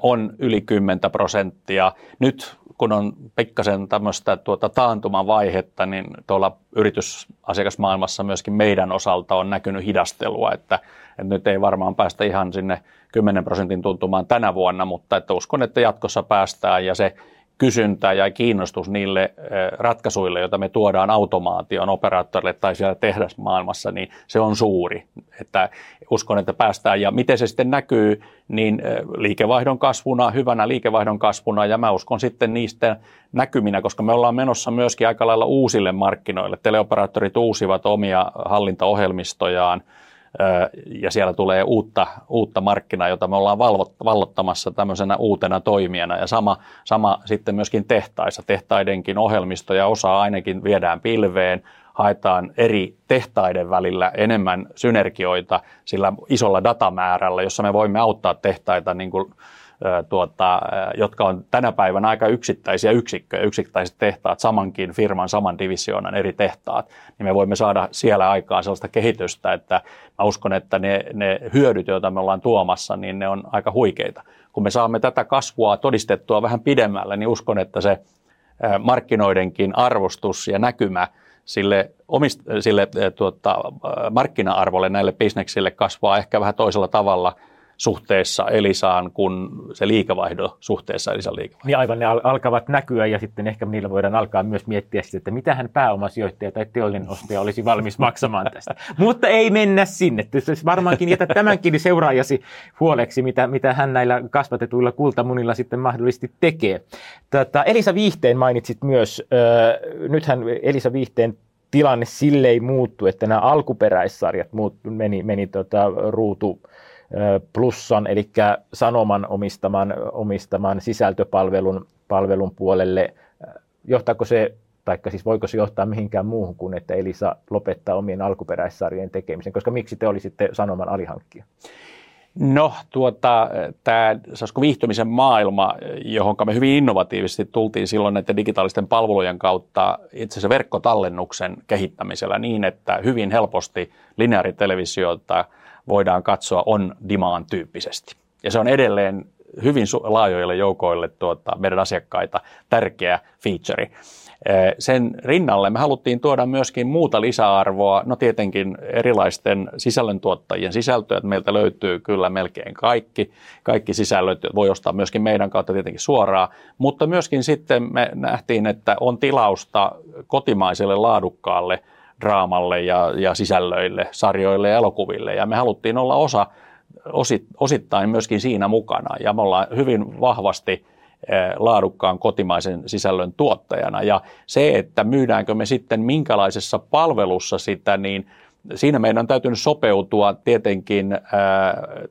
on yli 10 prosenttia. Nyt kun on pikkasen tämmöistä tuota taantuman vaihetta, niin tuolla yritysasiakasmaailmassa myöskin meidän osalta on näkynyt hidastelua, että, että nyt ei varmaan päästä ihan sinne 10 prosentin tuntumaan tänä vuonna, mutta että uskon, että jatkossa päästään ja se kysyntä ja kiinnostus niille eh, ratkaisuille, joita me tuodaan automaation operaattorille tai siellä tehdasmaailmassa, niin se on suuri. Että uskon, että päästään. Ja miten se sitten näkyy, niin eh, liikevaihdon kasvuna, hyvänä liikevaihdon kasvuna, ja mä uskon sitten niistä näkyminä, koska me ollaan menossa myöskin aika lailla uusille markkinoille. Teleoperaattorit uusivat omia hallintaohjelmistojaan, ja siellä tulee uutta, uutta markkinaa, jota me ollaan vallottamassa tämmöisenä uutena toimijana. Ja sama, sama sitten myöskin tehtaissa. Tehtaidenkin ohjelmistoja osaa ainakin viedään pilveen, haetaan eri tehtaiden välillä enemmän synergioita sillä isolla datamäärällä, jossa me voimme auttaa tehtaita niin kuin tuota, jotka on tänä päivänä aika yksittäisiä yksikköjä, yksittäiset tehtaat, samankin firman, saman divisioonan eri tehtaat, niin me voimme saada siellä aikaan sellaista kehitystä, että mä uskon, että ne, ne hyödyt, joita me ollaan tuomassa, niin ne on aika huikeita. Kun me saamme tätä kasvua todistettua vähän pidemmälle, niin uskon, että se markkinoidenkin arvostus ja näkymä sille, omist, sille tuota, markkina-arvolle näille bisneksille kasvaa ehkä vähän toisella tavalla – suhteessa Elisaan kuin se liikevaihdo suhteessa Elisan liikevaihdoon. Niin aivan, ne al- alkavat näkyä ja sitten ehkä niillä voidaan alkaa myös miettiä sitä, että mitä hän pääomasijoittaja tai teollinen ostaja olisi valmis maksamaan tästä. [LAUGHS] Mutta ei mennä sinne. Varmaankin jätä tämänkin seuraajasi huoleksi, mitä, mitä hän näillä kasvatetuilla kultamunilla sitten mahdollisesti tekee. Tätä Elisa Viihteen mainitsit myös. Nythän Elisa Viihteen tilanne silleen muuttu, että nämä alkuperäissarjat muut, meni, meni tota, ruutu plussan, eli Sanoman omistaman, omistaman sisältöpalvelun palvelun puolelle. Johtaako se, tai siis voiko se johtaa mihinkään muuhun kuin, että Elisa lopettaa omien alkuperäissarjojen tekemisen, koska miksi te olisitte Sanoman alihankkija? No, tuota, tämä viihtymisen maailma, johon me hyvin innovatiivisesti tultiin silloin näiden digitaalisten palvelujen kautta itse asiassa verkkotallennuksen kehittämisellä niin, että hyvin helposti lineaaritelevisioita – voidaan katsoa on demand tyyppisesti. Ja se on edelleen hyvin laajoille joukoille tuota, meidän asiakkaita tärkeä feature. Sen rinnalle me haluttiin tuoda myöskin muuta lisäarvoa, no tietenkin erilaisten sisällöntuottajien sisältöä, että meiltä löytyy kyllä melkein kaikki, kaikki sisällöt, voi ostaa myöskin meidän kautta tietenkin suoraan, mutta myöskin sitten me nähtiin, että on tilausta kotimaiselle laadukkaalle draamalle ja, ja sisällöille, sarjoille ja elokuville. Ja me haluttiin olla osa, osit, osittain myöskin siinä mukana. Ja me ollaan hyvin vahvasti eh, laadukkaan kotimaisen sisällön tuottajana. Ja se, että myydäänkö me sitten minkälaisessa palvelussa sitä, niin siinä meidän on täytynyt sopeutua tietenkin äh,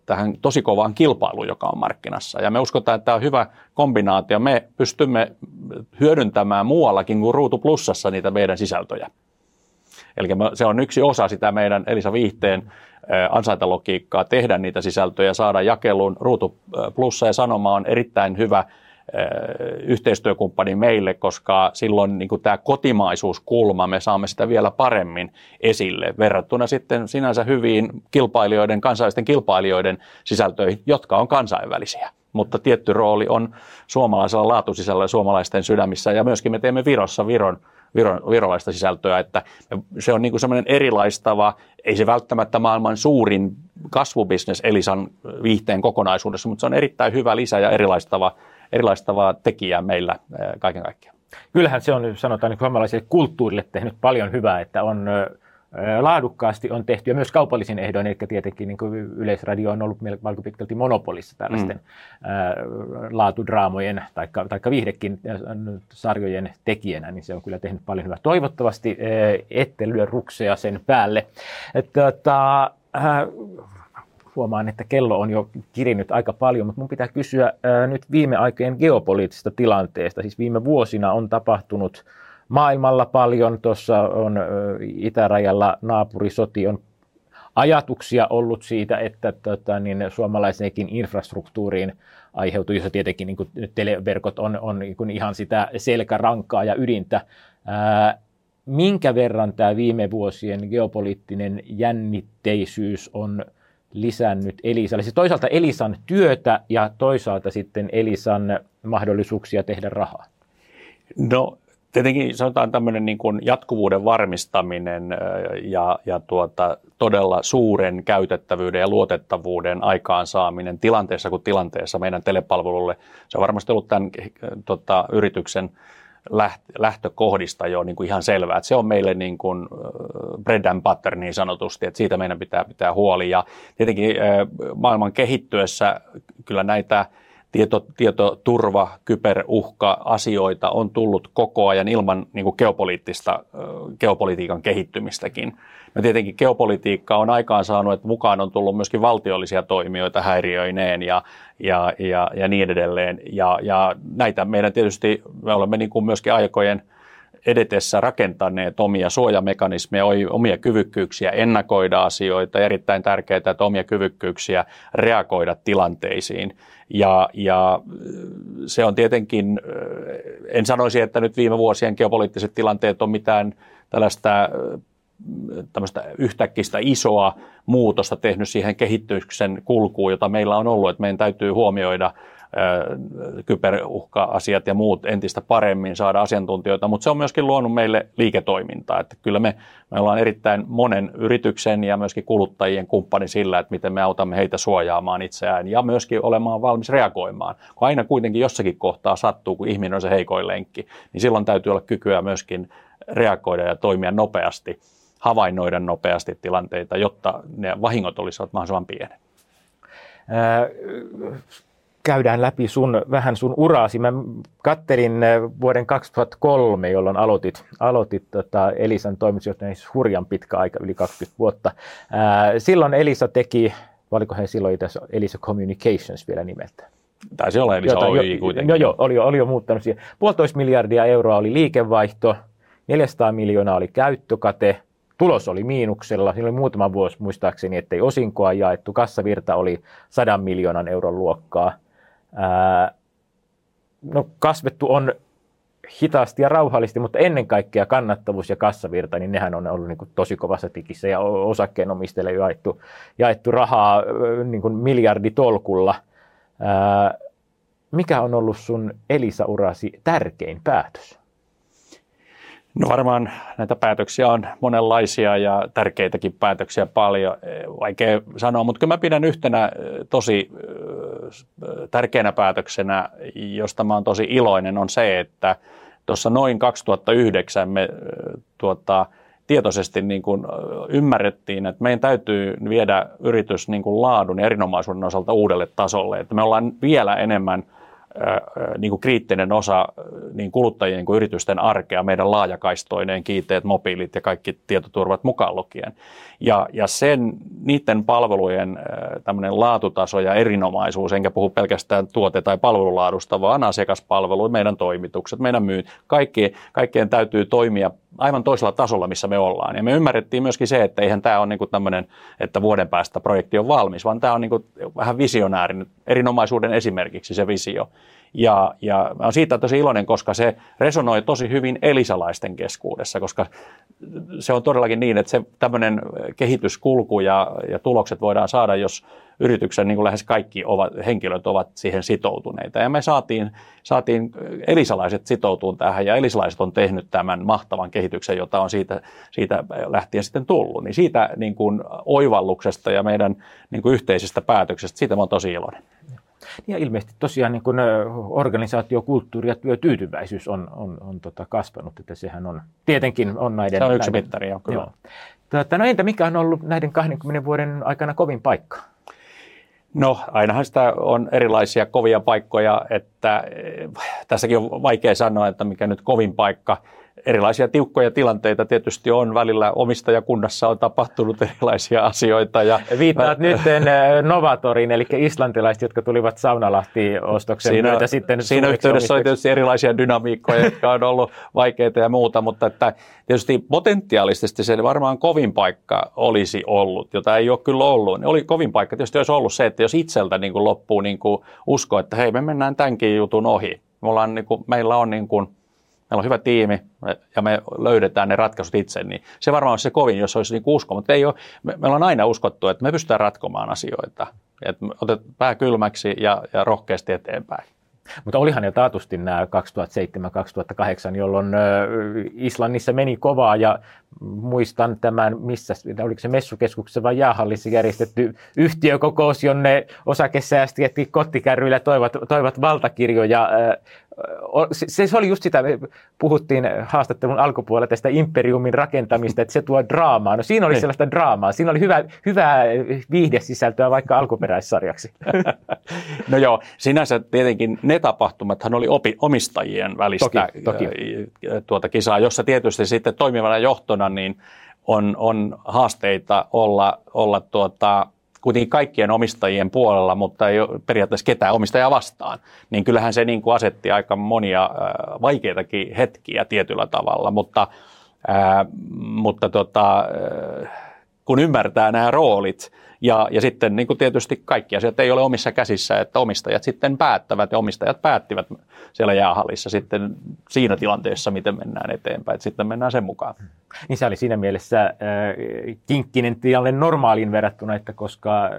tähän tosi kovaan kilpailuun, joka on markkinassa. Ja me uskotaan, että tämä on hyvä kombinaatio. Me pystymme hyödyntämään muuallakin kuin Ruutu Plussassa niitä meidän sisältöjä. Eli se on yksi osa sitä meidän Elisa Viihteen ansaintalogiikkaa, tehdä niitä sisältöjä, saada jakeluun. Ruutu Plussa ja Sanoma on erittäin hyvä yhteistyökumppani meille, koska silloin niin kuin tämä kotimaisuuskulma, me saamme sitä vielä paremmin esille verrattuna sitten sinänsä hyviin kilpailijoiden, kansainvälisten kilpailijoiden sisältöihin, jotka on kansainvälisiä. Mutta tietty rooli on suomalaisella laatusisällä ja suomalaisten sydämissä ja myöskin me teemme Virossa Viron viro, virolaista sisältöä, että se on niin kuin semmoinen erilaistava, ei se välttämättä maailman suurin kasvubisnes Elisan viihteen kokonaisuudessa, mutta se on erittäin hyvä lisä ja erilaistava, erilaistava tekijä meillä kaiken kaikkiaan. Kyllähän se on, sanotaan, niin suomalaiselle kulttuurille tehnyt paljon hyvää, että on laadukkaasti on tehty ja myös kaupallisin ehdoin, eli tietenkin niin kuin Yleisradio on ollut melko pitkälti monopolissa tällaisten mm. laatudraamojen tai taikka viihdekin sarjojen tekijänä, niin se on kyllä tehnyt paljon hyvää. Toivottavasti ette lyö rukseja sen päälle. Tota, huomaan, että kello on jo kirinyt aika paljon, mutta mun pitää kysyä ää, nyt viime aikojen geopoliittisesta tilanteesta. Siis viime vuosina on tapahtunut maailmalla paljon. Tuossa on itärajalla naapurisoti on ajatuksia ollut siitä, että tota, niin suomalaisenkin infrastruktuuriin aiheutuu, jossa tietenkin niin kuin, televerkot on, on niin kuin ihan sitä selkärankaa ja ydintä. Ää, minkä verran tämä viime vuosien geopoliittinen jännitteisyys on lisännyt Elisalle, siis toisaalta Elisan työtä ja toisaalta sitten Elisan mahdollisuuksia tehdä rahaa? No tietenkin sanotaan tämmöinen niin kuin jatkuvuuden varmistaminen ja, ja tuota, todella suuren käytettävyyden ja luotettavuuden aikaansaaminen tilanteessa kuin tilanteessa meidän telepalvelulle. Se on varmasti ollut tämän tota, yrityksen lähtökohdista jo niin kuin ihan selvää, että se on meille niin kuin bread and butter niin sanotusti, että siitä meidän pitää pitää huoli. Ja tietenkin maailman kehittyessä kyllä näitä tieto, tietoturva, kyberuhka-asioita on tullut koko ajan ilman niin kuin geopoliittista, geopolitiikan kehittymistäkin. No tietenkin geopolitiikka on aikaan saanut, että mukaan on tullut myöskin valtiollisia toimijoita häiriöineen ja, ja, ja, ja niin edelleen. Ja, ja näitä meidän tietysti, me olemme niin kuin myöskin aikojen edetessä rakentaneet omia suojamekanismeja, omia kyvykkyyksiä ennakoida asioita. Erittäin tärkeää, että omia kyvykkyyksiä reagoida tilanteisiin. Ja, ja se on tietenkin, en sanoisi, että nyt viime vuosien geopoliittiset tilanteet on mitään tällaista tämmöistä yhtäkkistä isoa muutosta tehnyt siihen kehityksen kulkuun, jota meillä on ollut, että meidän täytyy huomioida kyberuhka-asiat ja muut entistä paremmin, saada asiantuntijoita, mutta se on myöskin luonut meille liiketoimintaa, että kyllä me, me ollaan erittäin monen yrityksen ja myöskin kuluttajien kumppani sillä, että miten me autamme heitä suojaamaan itseään ja myöskin olemaan valmis reagoimaan. Kun aina kuitenkin jossakin kohtaa sattuu, kun ihminen on se heikoin lenkki, niin silloin täytyy olla kykyä myöskin reagoida ja toimia nopeasti havainnoida nopeasti tilanteita, jotta ne vahingot olisivat mahdollisimman pienet. Käydään läpi sun, vähän sun uraasi. Mä kattelin vuoden 2003, jolloin aloitit, aloitit tota Elisan toimitusjohtajan hurjan pitkä aika, yli 20 vuotta. Silloin Elisa teki, oliko he silloin itse Elisa Communications vielä nimeltä? Taisi olla Elisa Jota, Oy kuitenkin. Joo, joo oli, jo, oli jo muuttanut siihen. Puolitoista miljardia euroa oli liikevaihto, 400 miljoonaa oli käyttökate, tulos oli miinuksella. Siinä oli muutama vuosi muistaakseni, ettei osinkoa jaettu. Kassavirta oli 100 miljoonan euron luokkaa. No kasvettu on hitaasti ja rauhallisesti, mutta ennen kaikkea kannattavuus ja kassavirta, niin nehän on ollut niin kuin tosi kovassa tikissä ja osakkeenomistajille jaettu, jaettu rahaa niin kuin miljarditolkulla. Ää, mikä on ollut sun Elisa-urasi tärkein päätös? No varmaan näitä päätöksiä on monenlaisia ja tärkeitäkin päätöksiä paljon, vaikea sanoa, mutta kyllä mä pidän yhtenä tosi tärkeänä päätöksenä, josta mä oon tosi iloinen, on se, että tuossa noin 2009 me tuota, tietoisesti niin kuin ymmärrettiin, että meidän täytyy viedä yritys niin kuin laadun ja erinomaisuuden osalta uudelle tasolle, että me ollaan vielä enemmän – niin kuin kriittinen osa niin kuluttajien kuin yritysten arkea, meidän laajakaistoineen, kiinteät, mobiilit ja kaikki tietoturvat mukaan lukien. Ja, ja sen, niiden palvelujen tämmöinen laatutaso ja erinomaisuus, enkä puhu pelkästään tuote- tai palvelulaadusta, vaan asiakaspalvelu, meidän toimitukset, meidän myy, kaikki, kaikkien täytyy toimia aivan toisella tasolla, missä me ollaan. Ja me ymmärrettiin myöskin se, että eihän tämä ole niin tämmöinen, että vuoden päästä projekti on valmis, vaan tämä on niin vähän visionäärinen, erinomaisuuden esimerkiksi se visio. Ja, ja mä olen siitä tosi iloinen, koska se resonoi tosi hyvin elisalaisten keskuudessa, koska se on todellakin niin, että se tämmöinen kehityskulku ja, ja tulokset voidaan saada, jos yrityksen niin kuin lähes kaikki ovat, henkilöt ovat siihen sitoutuneita. Ja me saatiin, saatiin elisalaiset sitoutuun tähän ja elisalaiset on tehnyt tämän mahtavan kehityksen, jota on siitä, siitä lähtien sitten tullut. Niin siitä niin kuin oivalluksesta ja meidän niin kuin yhteisestä päätöksestä, siitä mä olen tosi iloinen. Ja ilmeisesti tosiaan niin kun organisaatiokulttuuri ja työtyytyväisyys on, on, on tota kasvanut, että sehän on tietenkin on näiden... Se on yksi näiden, mittari, joo, kyllä. Joo. Tota, no entä mikä on ollut näiden 20 vuoden aikana kovin paikka? No ainahan sitä on erilaisia kovia paikkoja, että eh, tässäkin on vaikea sanoa, että mikä nyt kovin paikka – erilaisia tiukkoja tilanteita tietysti on. Välillä omistajakunnassa on tapahtunut erilaisia asioita. Ja [LAUGHS] Viittaat mä... nyt eh, Novatorin, eli islantilaiset, jotka tulivat Saunalahti-ostoksen siinä, myötä sitten Siinä yhteydessä on tietysti erilaisia dynamiikkoja, jotka on ollut vaikeita ja muuta, mutta että tietysti potentiaalisesti se varmaan kovin paikka olisi ollut, jota ei ole kyllä ollut. Oli kovin paikka tietysti olisi ollut se, että jos itseltä niin kuin loppuu niin kuin usko, että hei me mennään tämänkin jutun ohi. Me ollaan, niin kuin, meillä on niin kuin, meillä on hyvä tiimi ja me löydetään ne ratkaisut itse, niin se varmaan olisi se kovin, jos olisi niin usko, mutta ei ole, me, meillä on aina uskottu, että me pystytään ratkomaan asioita, että otet pää kylmäksi ja, ja rohkeasti eteenpäin. Mutta olihan jo taatusti nämä 2007-2008, jolloin Islannissa meni kovaa ja muistan tämän, missä, oliko se messukeskuksessa vai jäähallissa järjestetty yhtiökokous, jonne osakesäästiöt kottikärryillä toivat, toivat valtakirjoja se, se oli just sitä, me puhuttiin haastattelun alkupuolella tästä imperiumin rakentamista, että se tuo draamaa. No siinä oli niin. sellaista draamaa, siinä oli hyvä, hyvää viihdesisältöä vaikka alkuperäissarjaksi. [LAUGHS] No joo, sinänsä tietenkin ne tapahtumathan oli opi, omistajien välistä toki, toki. Tuota kisaa, jossa tietysti sitten toimivana johtona niin on, on haasteita olla, olla tuota, kuitenkin kaikkien omistajien puolella, mutta ei ole periaatteessa ketään omistajaa vastaan, niin kyllähän se niin kuin asetti aika monia äh, vaikeitakin hetkiä tietyllä tavalla, mutta, ää, mutta tota, äh, kun ymmärtää nämä roolit, ja, ja sitten niin kuin tietysti kaikki asiat ei ole omissa käsissä, että omistajat sitten päättävät ja omistajat päättivät siellä jäähallissa sitten siinä tilanteessa, miten mennään eteenpäin, että sitten mennään sen mukaan. Niin se oli siinä mielessä äh, kinkkinen tilanne normaaliin verrattuna, että koska äh,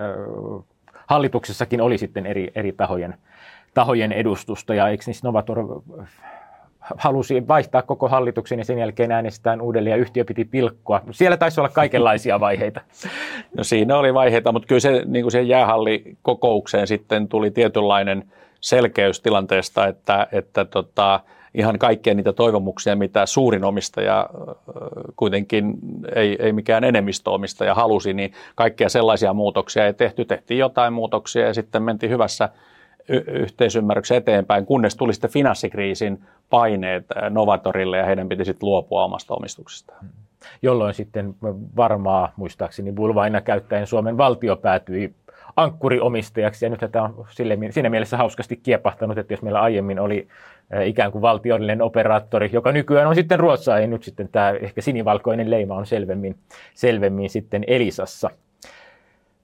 hallituksessakin oli sitten eri, eri tahojen, tahojen edustusta. Ja eikö niissä Novator halusi vaihtaa koko hallituksen ja sen jälkeen äänestetään uudelleen ja yhtiö piti pilkkoa. Siellä taisi olla kaikenlaisia [LAUGHS] vaiheita. No siinä oli vaiheita, mutta kyllä se niin kuin siihen jäähallikokoukseen sitten tuli tietynlainen selkeys tilanteesta, että, että tota, ihan kaikkia niitä toivomuksia, mitä suurin omistaja kuitenkin ei, ei mikään enemmistöomistaja halusi, niin kaikkia sellaisia muutoksia ei tehty. Tehtiin jotain muutoksia ja sitten mentiin hyvässä yhteisymmärryksen eteenpäin, kunnes tuli sitten finanssikriisin paineet Novatorille ja heidän piti sitten luopua omasta omistuksestaan. Jolloin sitten varmaa, muistaakseni Bulvaina käyttäen Suomen valtio päätyi ankkuriomistajaksi, ja nyt tämä on sille, siinä mielessä hauskasti kiepahtanut, että jos meillä aiemmin oli ikään kuin valtiollinen operaattori, joka nykyään on sitten Ruotsaa, ja nyt sitten tämä ehkä sinivalkoinen leima on selvemmin, selvemmin sitten Elisassa.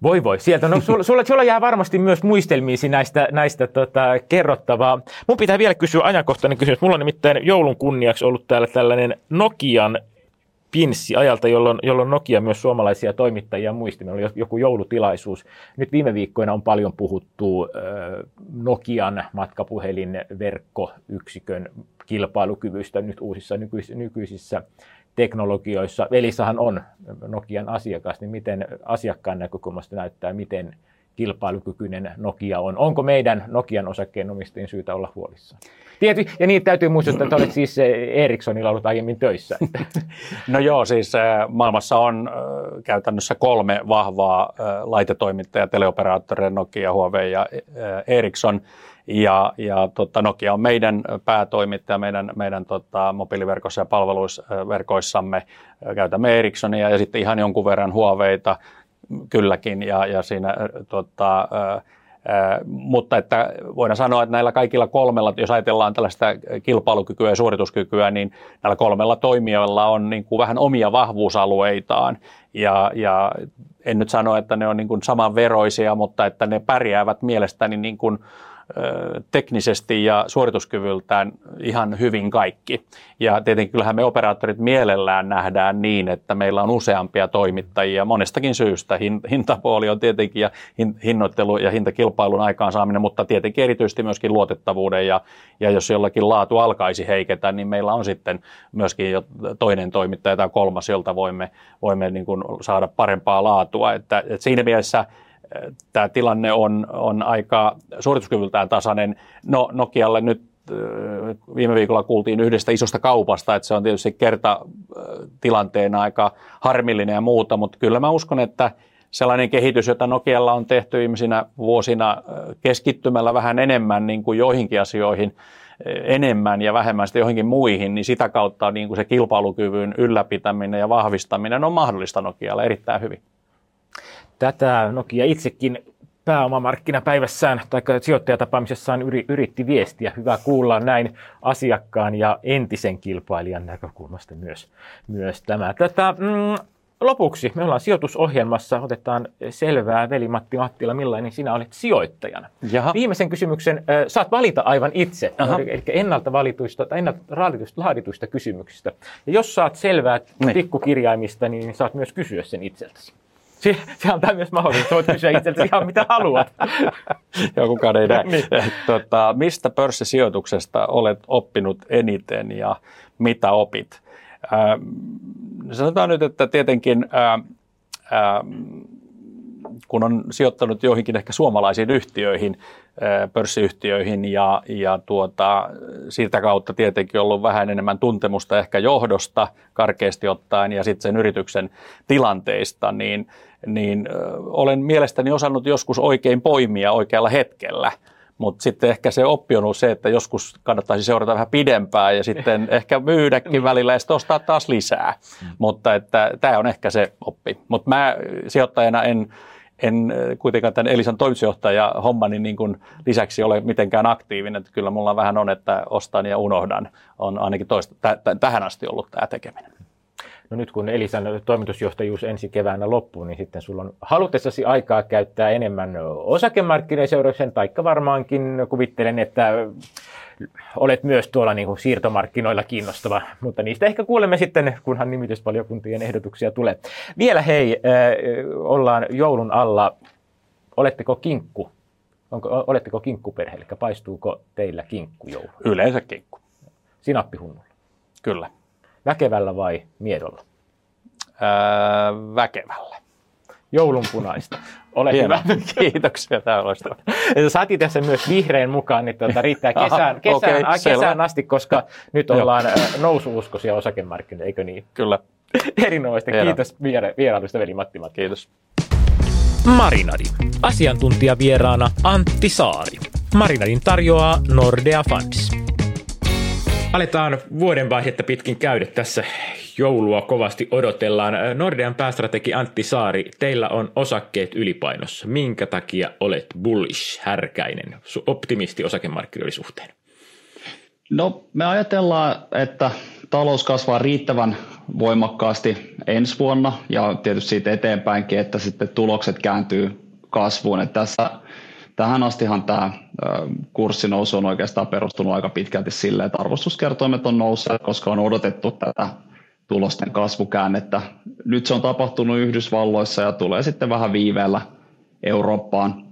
Voi voi, sieltä. No, sulla, sulla, sulla jää varmasti myös muistelmiisi näistä, näistä tota, kerrottavaa. Mun pitää vielä kysyä ajankohtainen kysymys. Mulla on nimittäin joulun kunniaksi ollut täällä tällainen Nokian pinssi ajalta, jolloin, jolloin Nokia myös suomalaisia toimittajia muisti. Meillä oli joku joulutilaisuus. Nyt viime viikkoina on paljon puhuttu äh, Nokian matkapuhelinverkkoyksikön kilpailukyvystä nyt uusissa nykyisissä, nykyisissä teknologioissa. Elisahan on Nokian asiakas, niin miten asiakkaan näkökulmasta näyttää, miten kilpailukykyinen Nokia on. Onko meidän Nokian osakkeenomistajien syytä olla huolissaan? Tiety, ja niin täytyy muistuttaa, että olet siis eh, Ericssonilla ollut aiemmin töissä. [LAUGHS] No joo, siis eh, maailmassa on eh, käytännössä kolme vahvaa laitetoimittajaa, teleoperaattoreja, Nokia, Huawei ja Ericsson. Ja, ja tota, Nokia on meidän päätoimittaja meidän, meidän tota, mobiiliverkossa ja palveluisverkoissamme. Käytämme Ericssonia ja sitten ihan jonkun verran Huaweita kylläkin. Ja, ja siinä tota, mutta että voidaan sanoa, että näillä kaikilla kolmella, jos ajatellaan tällaista kilpailukykyä ja suorituskykyä, niin näillä kolmella toimijoilla on niin kuin vähän omia vahvuusalueitaan. Ja, ja en nyt sano, että ne on niin kuin samanveroisia, mutta että ne pärjäävät mielestäni niin kuin teknisesti ja suorituskyvyltään ihan hyvin kaikki. Ja tietenkin kyllähän me operaattorit mielellään nähdään niin, että meillä on useampia toimittajia monestakin syystä. Hintapuoli on tietenkin ja hinnoittelu ja hintakilpailun aikaansaaminen, mutta tietenkin erityisesti myöskin luotettavuuden ja, ja jos jollakin laatu alkaisi heiketä, niin meillä on sitten myöskin jo toinen toimittaja tai kolmas, jolta voimme, voimme niin kuin saada parempaa laatua. Että, että siinä mielessä tämä tilanne on, on aika suorituskyvyltään tasainen. No Nokialle nyt viime viikolla kuultiin yhdestä isosta kaupasta, että se on tietysti kerta tilanteena aika harmillinen ja muuta, mutta kyllä mä uskon, että sellainen kehitys, jota Nokialla on tehty viimeisinä vuosina keskittymällä vähän enemmän niin kuin joihinkin asioihin, enemmän ja vähemmän sitten johonkin muihin, niin sitä kautta niin kuin se kilpailukyvyn ylläpitäminen ja vahvistaminen on mahdollista Nokialle erittäin hyvin. Tätä Nokia itsekin pääomamarkkinapäivässään tai sijoittajatapaamisessaan yritti viestiä. Hyvä kuulla näin asiakkaan ja entisen kilpailijan näkökulmasta myös, myös tämä. Tätä, mm, lopuksi me ollaan sijoitusohjelmassa, otetaan selvää, veli Matti Mattila, millainen sinä olet sijoittajana. Jaha. Viimeisen kysymyksen äh, saat valita aivan itse, Aha. eli ennalta valituista tai ennalta kysymyksistä. Ja jos saat selvää niin. pikkukirjaimista, niin saat myös kysyä sen itseltäsi. Se, se antaa myös mahdollisuus. Voit kysyä itseltäsi ihan mitä haluat. [LAUGHS] Joo, kukaan ei näe. niin. tota, mistä pörssisijoituksesta olet oppinut eniten ja mitä opit? Äh, sanotaan nyt, että tietenkin äh, äh, kun on sijoittanut joihinkin ehkä suomalaisiin yhtiöihin, pörssiyhtiöihin ja, ja tuota, siitä kautta tietenkin ollut vähän enemmän tuntemusta ehkä johdosta karkeasti ottaen ja sitten sen yrityksen tilanteista, niin, niin olen mielestäni osannut joskus oikein poimia oikealla hetkellä – mutta sitten ehkä se oppi on ollut se, että joskus kannattaisi seurata vähän pidempään ja sitten [LAUGHS] ehkä myydäkin välillä ja sitten ostaa taas lisää. Mm. Mutta että tämä on ehkä se oppi. Mutta mä sijoittajana en, en kuitenkaan tämän Elisan toimitusjohtaja hommani niin kuin lisäksi ole mitenkään aktiivinen. Että kyllä mulla vähän on, että ostan ja unohdan. On ainakin toista, t- tähän asti ollut tämä tekeminen. No nyt kun Elisan toimitusjohtajuus ensi keväänä loppuu, niin sitten sulla on halutessasi aikaa käyttää enemmän osakemarkkinoiden taikka varmaankin kuvittelen, että olet myös tuolla niin kuin siirtomarkkinoilla kiinnostava, mutta niistä ehkä kuulemme sitten, kunhan nimitysvaliokuntien ehdotuksia tulee. Vielä hei, äh, ollaan joulun alla. Oletteko kinkku? Onko, oletteko kinkkuperhe, eli paistuuko teillä kinkku joulu? Yleensä kinkku. Sinappihunnulla? Kyllä. Väkevällä vai miedolla? Öö, väkevällä. Joulunpunaista. Ole Hieno. hyvä. [LAUGHS] Kiitoksia, tämä on loistavaa. Saatiin tässä myös vihreän mukaan, niin tuota, riittää kesään, kesään, okay, kesään asti, koska nyt ollaan nousuuskoisia osakemarkkinoita, eikö niin? Kyllä. Erinomaista. Hieno. Kiitos vierailusta, veli Matti Matti. Kiitos. Marinadi. Asiantuntija vieraana Antti Saari. Marinadin tarjoaa Nordea Funds. Aletaan vuodenvaihetta pitkin käydä tässä. Joulua kovasti odotellaan. Nordean päästrategi Antti Saari, teillä on osakkeet ylipainossa. Minkä takia olet bullish, härkäinen, optimisti osakemarkkinoiden suhteen? No me ajatellaan, että talous kasvaa riittävän voimakkaasti ensi vuonna ja tietysti siitä eteenpäinkin, että sitten tulokset kääntyy kasvuun. Että tässä tähän astihan tämä kurssinousu on oikeastaan perustunut aika pitkälti sille, että arvostuskertoimet on nousseet, koska on odotettu tätä tulosten kasvukäännettä. Nyt se on tapahtunut Yhdysvalloissa ja tulee sitten vähän viiveellä Eurooppaan.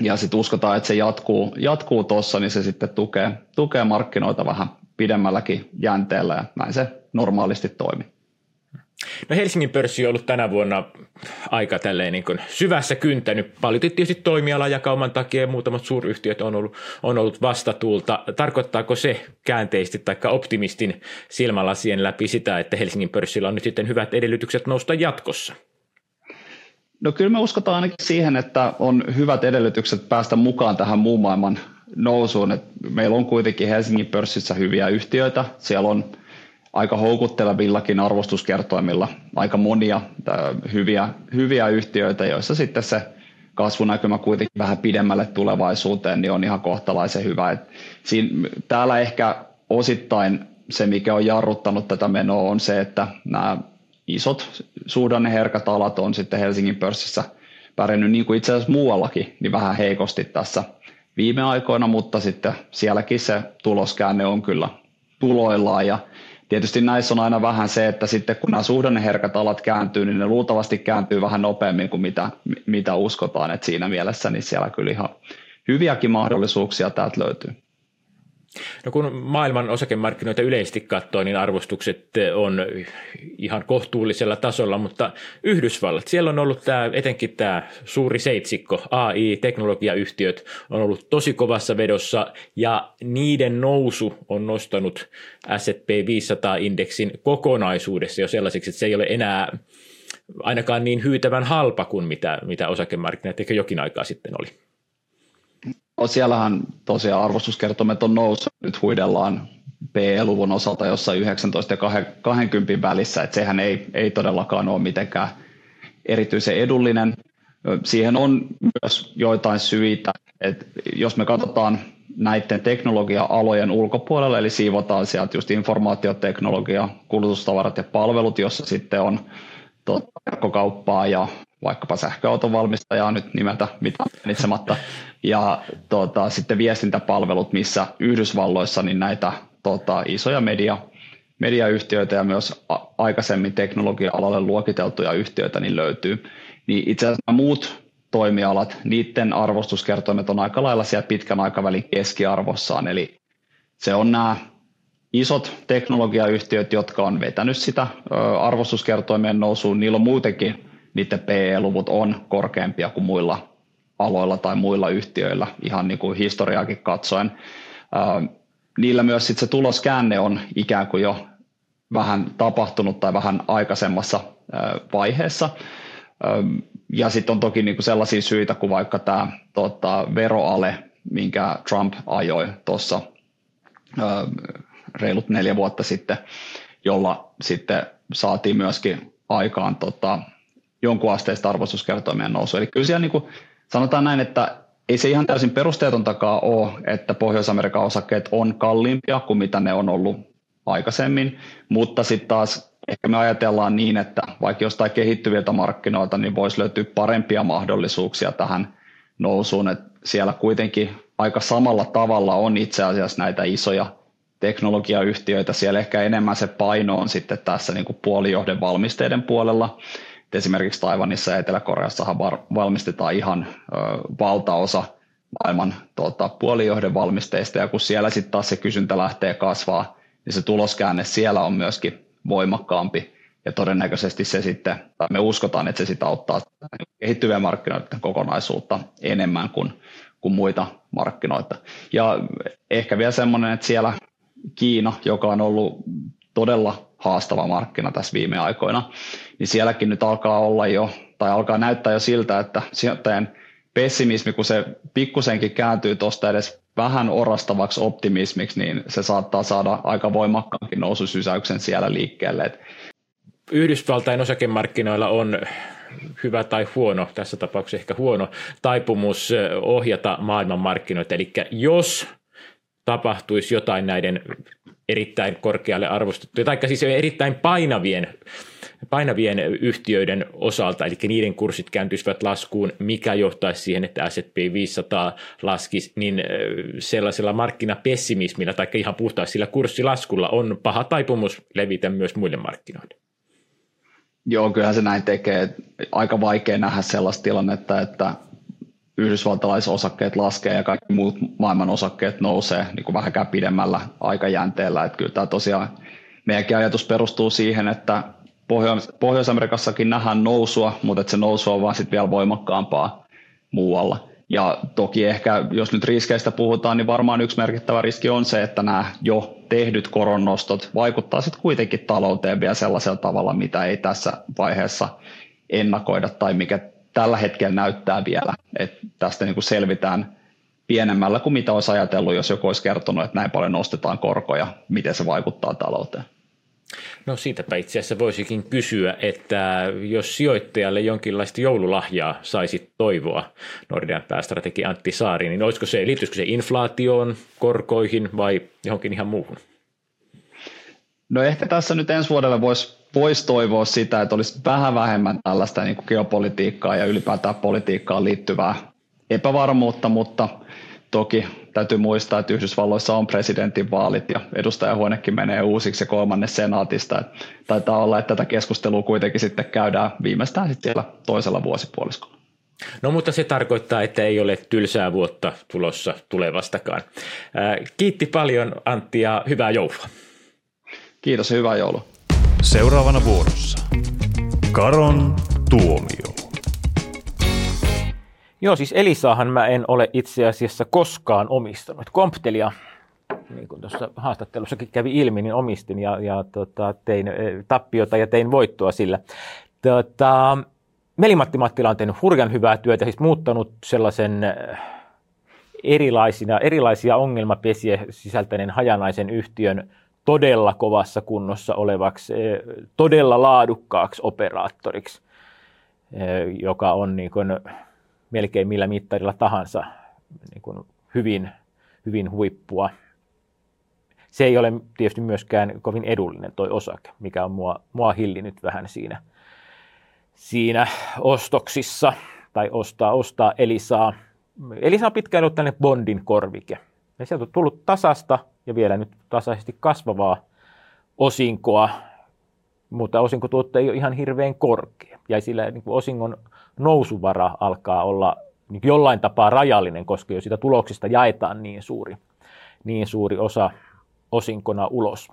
Ja sitten uskotaan, että se jatkuu, jatkuu tuossa, niin se sitten tukee, tukee markkinoita vähän pidemmälläkin jänteellä ja näin se normaalisti toimii. No Helsingin pörssi on ollut tänä vuonna aika tälleen niin kuin syvässä kyntänyt. Paljon tietysti toimialajakauman takia muutamat suuryhtiöt on ollut, on ollut vastatuulta. Tarkoittaako se käänteisesti tai optimistin silmälasien läpi sitä, että Helsingin pörssillä on nyt sitten hyvät edellytykset nousta jatkossa? No kyllä me uskotaan ainakin siihen, että on hyvät edellytykset päästä mukaan tähän muun maailman nousuun. Et meillä on kuitenkin Helsingin pörssissä hyviä yhtiöitä. Siellä on aika houkuttelevillakin arvostuskertoimilla aika monia hyviä, hyviä yhtiöitä, joissa sitten se kasvunäkymä kuitenkin vähän pidemmälle tulevaisuuteen niin on ihan kohtalaisen hyvä. Et siinä, täällä ehkä osittain se, mikä on jarruttanut tätä menoa, on se, että nämä isot suhdanneherkät alat on sitten Helsingin pörssissä pärjännyt niin kuin itse asiassa muuallakin, niin vähän heikosti tässä viime aikoina, mutta sitten sielläkin se tuloskäänne on kyllä tuloillaan ja Tietysti näissä on aina vähän se, että sitten kun nämä suhdanneherkät alat kääntyy, niin ne luultavasti kääntyy vähän nopeammin kuin mitä, mitä uskotaan. että siinä mielessä niin siellä kyllä ihan hyviäkin mahdollisuuksia täältä löytyy. No kun maailman osakemarkkinoita yleisesti katsoo, niin arvostukset on ihan kohtuullisella tasolla, mutta Yhdysvallat, siellä on ollut tämä, etenkin tämä suuri seitsikko, AI, teknologiayhtiöt on ollut tosi kovassa vedossa ja niiden nousu on nostanut S&P 500-indeksin kokonaisuudessa jo sellaiseksi, että se ei ole enää ainakaan niin hyytävän halpa kuin mitä, mitä osakemarkkinat ehkä jokin aikaa sitten oli. No, siellähän tosiaan arvostuskertomet on noussut, nyt huidellaan PE-luvun osalta jossain 19 ja 20 välissä, että sehän ei, ei todellakaan ole mitenkään erityisen edullinen. Siihen on myös joitain syitä, että jos me katsotaan näiden teknologia-alojen ulkopuolelle, eli siivotaan sieltä just informaatioteknologia, kulutustavarat ja palvelut, jossa sitten on verkkokauppaa ja vaikkapa sähköauton valmistajaa nyt nimeltä mitään mainitsematta, ja tota, sitten viestintäpalvelut, missä Yhdysvalloissa niin näitä tota, isoja media mediayhtiöitä ja myös aikaisemmin teknologia-alalle luokiteltuja yhtiöitä niin löytyy. Niin itse asiassa muut toimialat, niiden arvostuskertoimet on aika lailla siellä pitkän aikavälin keskiarvossaan, eli se on nämä isot teknologiayhtiöt, jotka on vetänyt sitä arvostuskertoimien nousuun, niillä on muutenkin, niiden PE-luvut on korkeampia kuin muilla aloilla tai muilla yhtiöillä, ihan niin kuin historiaakin katsoen. Niillä myös sit se tuloskäänne on ikään kuin jo vähän tapahtunut tai vähän aikaisemmassa vaiheessa. Ja sitten on toki niinku sellaisia syitä kuin vaikka tämä tota, veroale, minkä Trump ajoi tuossa reilut neljä vuotta sitten, jolla sitten saatiin myöskin aikaan tota, jonkun asteista arvostuskertoimien nousu. Eli kyllä siellä niin kuin, sanotaan näin, että ei se ihan täysin perusteetontakaan ole, että Pohjois-Amerikan osakkeet on kalliimpia kuin mitä ne on ollut aikaisemmin, mutta sitten taas ehkä me ajatellaan niin, että vaikka jostain kehittyviltä markkinoilta, niin voisi löytyä parempia mahdollisuuksia tähän nousuun, että siellä kuitenkin aika samalla tavalla on itse asiassa näitä isoja teknologiayhtiöitä, siellä ehkä enemmän se paino on sitten tässä niin kuin puolijohden valmisteiden puolella. Esimerkiksi Taivanissa ja Etelä-Koreassahan valmistetaan ihan ö, valtaosa maailman tota, puolijohden valmisteista, ja kun siellä sitten taas se kysyntä lähtee kasvaa, niin se tuloskäänne siellä on myöskin voimakkaampi, ja todennäköisesti se sitten, tai me uskotaan, että se sitten auttaa kehittyviä markkinoiden kokonaisuutta enemmän kuin, kuin muita markkinoita. Ja ehkä vielä semmoinen, että siellä Kiina, joka on ollut todella haastava markkina tässä viime aikoina, niin sielläkin nyt alkaa olla jo, tai alkaa näyttää jo siltä, että sijoittajien pessimismi, kun se pikkusenkin kääntyy tuosta edes vähän orastavaksi optimismiksi, niin se saattaa saada aika voimakkaankin noususysäyksen siellä liikkeelle. Yhdysvaltain osakemarkkinoilla on hyvä tai huono, tässä tapauksessa ehkä huono, taipumus ohjata maailmanmarkkinoita. Eli jos tapahtuisi jotain näiden erittäin korkealle arvostettujen, tai siis erittäin painavien, painavien yhtiöiden osalta, eli niiden kurssit kääntyisivät laskuun, mikä johtaisi siihen, että S&P 500 laskisi, niin sellaisella markkinapessimismillä tai ihan puhtaasti sillä kurssilaskulla on paha taipumus levitä myös muille markkinoille. Joo, kyllähän se näin tekee. Aika vaikea nähdä sellaista tilannetta, että yhdysvaltalaisosakkeet laskee ja kaikki muut maailman osakkeet nousee niin kuin vähänkään pidemmällä aikajänteellä. Että kyllä tämä tosiaan meidänkin ajatus perustuu siihen, että Pohjois-Amerikassakin nähdään nousua, mutta että se nousu on vaan sitten vielä voimakkaampaa muualla. Ja toki ehkä, jos nyt riskeistä puhutaan, niin varmaan yksi merkittävä riski on se, että nämä jo tehdyt koronnostot vaikuttaa sitten kuitenkin talouteen vielä sellaisella tavalla, mitä ei tässä vaiheessa ennakoida tai mikä tällä hetkellä näyttää vielä, että tästä niin kuin selvitään pienemmällä kuin mitä olisi ajatellut, jos joku olisi kertonut, että näin paljon nostetaan korkoja, miten se vaikuttaa talouteen. No siitäpä itse asiassa voisikin kysyä, että jos sijoittajalle jonkinlaista joululahjaa saisi toivoa Nordean päästrategi Antti Saari, niin olisiko se, liittyisikö se inflaatioon, korkoihin vai johonkin ihan muuhun? No ehkä tässä nyt ensi vuodelle voisi vois toivoa sitä, että olisi vähän vähemmän tällaista niin kuin geopolitiikkaa ja ylipäätään politiikkaan liittyvää epävarmuutta, mutta toki täytyy muistaa, että Yhdysvalloissa on presidentinvaalit ja edustajahuonekin menee uusiksi ja kolmannes senaatista. Että taitaa olla, että tätä keskustelua kuitenkin sitten käydään viimeistään sitten siellä toisella vuosipuoliskolla. No mutta se tarkoittaa, että ei ole tylsää vuotta tulossa tulevastakaan. Kiitti paljon Antti ja hyvää joulua. Kiitos ja hyvää joulua. Seuraavana vuorossa. Karon tuomio. Joo, siis Elisaahan mä en ole itse asiassa koskaan omistanut. Komptelia, niin kuin tuossa haastattelussakin kävi ilmi, niin omistin ja, ja tota, tein tappiota ja tein voittoa sillä. Tota, Melimatti Mattila on tehnyt hurjan hyvää työtä, siis muuttanut sellaisen erilaisina, erilaisia ongelmapesiä sisältäneen hajanaisen yhtiön todella kovassa kunnossa olevaksi, todella laadukkaaksi operaattoriksi, joka on niin kuin melkein millä mittarilla tahansa niin kuin hyvin, hyvin huippua. Se ei ole tietysti myöskään kovin edullinen toi osake, mikä on mua, mua hillinyt vähän siinä, siinä ostoksissa tai ostaa, ostaa Elisaa. Elisa on pitkään ollut tällainen Bondin korvike. Ja sieltä on tullut tasasta ja vielä nyt tasaisesti kasvavaa osinkoa, mutta osinkotuotto ei ole ihan hirveän korkea. Ja sillä niin osingon nousuvara alkaa olla niin jollain tapaa rajallinen, koska jo sitä tuloksista jaetaan niin suuri, niin suuri osa osinkona ulos.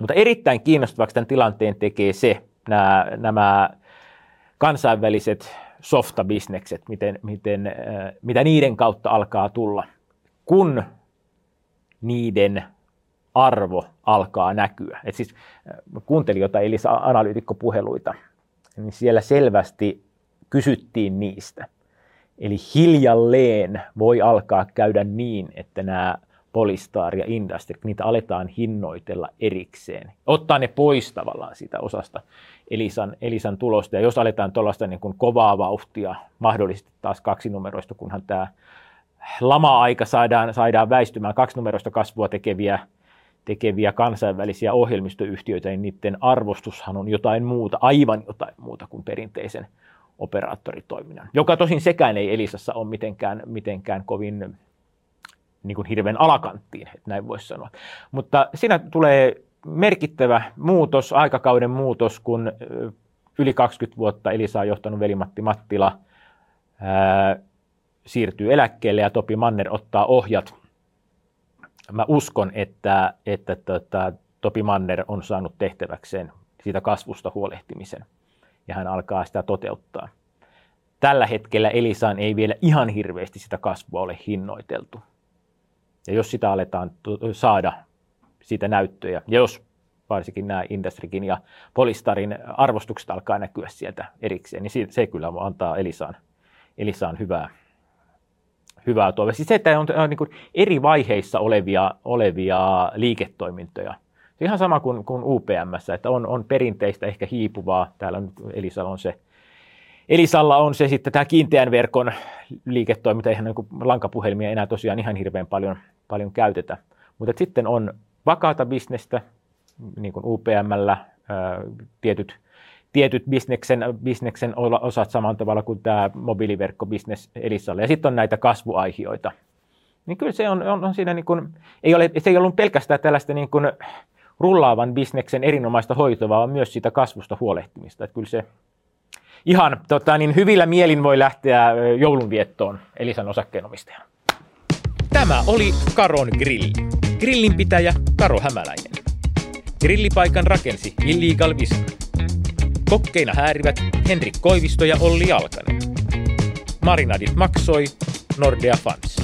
Mutta erittäin kiinnostavaksi tämän tilanteen tekee se, nämä, nämä kansainväliset softabisnekset, miten, miten, mitä niiden kautta alkaa tulla, kun niiden arvo alkaa näkyä. Et siis kuuntelin jotain Elisa analyytikkopuheluita, niin siellä selvästi kysyttiin niistä. Eli hiljalleen voi alkaa käydä niin, että nämä Polystar ja Industry, niitä aletaan hinnoitella erikseen. Ottaa ne pois tavallaan siitä osasta Elisan, Elisan tulosta. Ja jos aletaan tuollaista niin kovaa vauhtia, mahdollisesti taas kaksinumeroista, kunhan tämä lama-aika saadaan, saadaan väistymään kaksinumeroista kasvua tekeviä, tekeviä kansainvälisiä ohjelmistoyhtiöitä, niin niiden arvostushan on jotain muuta, aivan jotain muuta kuin perinteisen operaattoritoiminnan, joka tosin sekään ei Elisassa ole mitenkään, mitenkään kovin niin kuin hirveän alakanttiin, että näin voisi sanoa. Mutta siinä tulee merkittävä muutos, aikakauden muutos, kun yli 20 vuotta Elisa on johtanut velimatti Mattila siirtyy eläkkeelle ja Topi Manner ottaa ohjat. Mä uskon, että, että tota, Topi Manner on saanut tehtäväkseen siitä kasvusta huolehtimisen ja hän alkaa sitä toteuttaa. Tällä hetkellä Elisaan ei vielä ihan hirveästi sitä kasvua ole hinnoiteltu. Ja jos sitä aletaan saada siitä näyttöjä, ja jos varsinkin nämä Industrikin ja Polistarin arvostukset alkaa näkyä sieltä erikseen, niin se kyllä antaa Elisaan, Elisaan hyvää, hyvää tuolla. Siis se, että on, on niin eri vaiheissa olevia, olevia liiketoimintoja. Se ihan sama kuin, kuin UPM, että on, on perinteistä ehkä hiipuvaa. Täällä on, Elisalla on se Elisalla on se sitten tämä kiinteän verkon liiketoiminta, eihän niin lankapuhelimia enää tosiaan ihan hirveän paljon, paljon käytetä. Mutta sitten on vakaata bisnestä, niin kuin UPMllä, tietyt, tietyt bisneksen, bisneksen osat samalla tavalla kuin tämä mobiiliverkkobisnes Elisalla. Ja sitten on näitä kasvuaihioita. Niin kyllä se on, on, on siinä, niin kuin, ei ole, se ei ollut pelkästään tällaista niin kuin rullaavan bisneksen erinomaista hoitoa, vaan myös siitä kasvusta huolehtimista. Että kyllä se ihan tota, niin hyvillä mielin voi lähteä joulunviettoon Elisan osakkeenomistajan. Tämä oli Karon Grilli. Grillinpitäjä Karo Hämäläinen. Grillipaikan rakensi Illegal Vision. Kokkeina häärivät Henrik Koivisto ja Olli Alkanen. Marinadit maksoi Nordea Funds.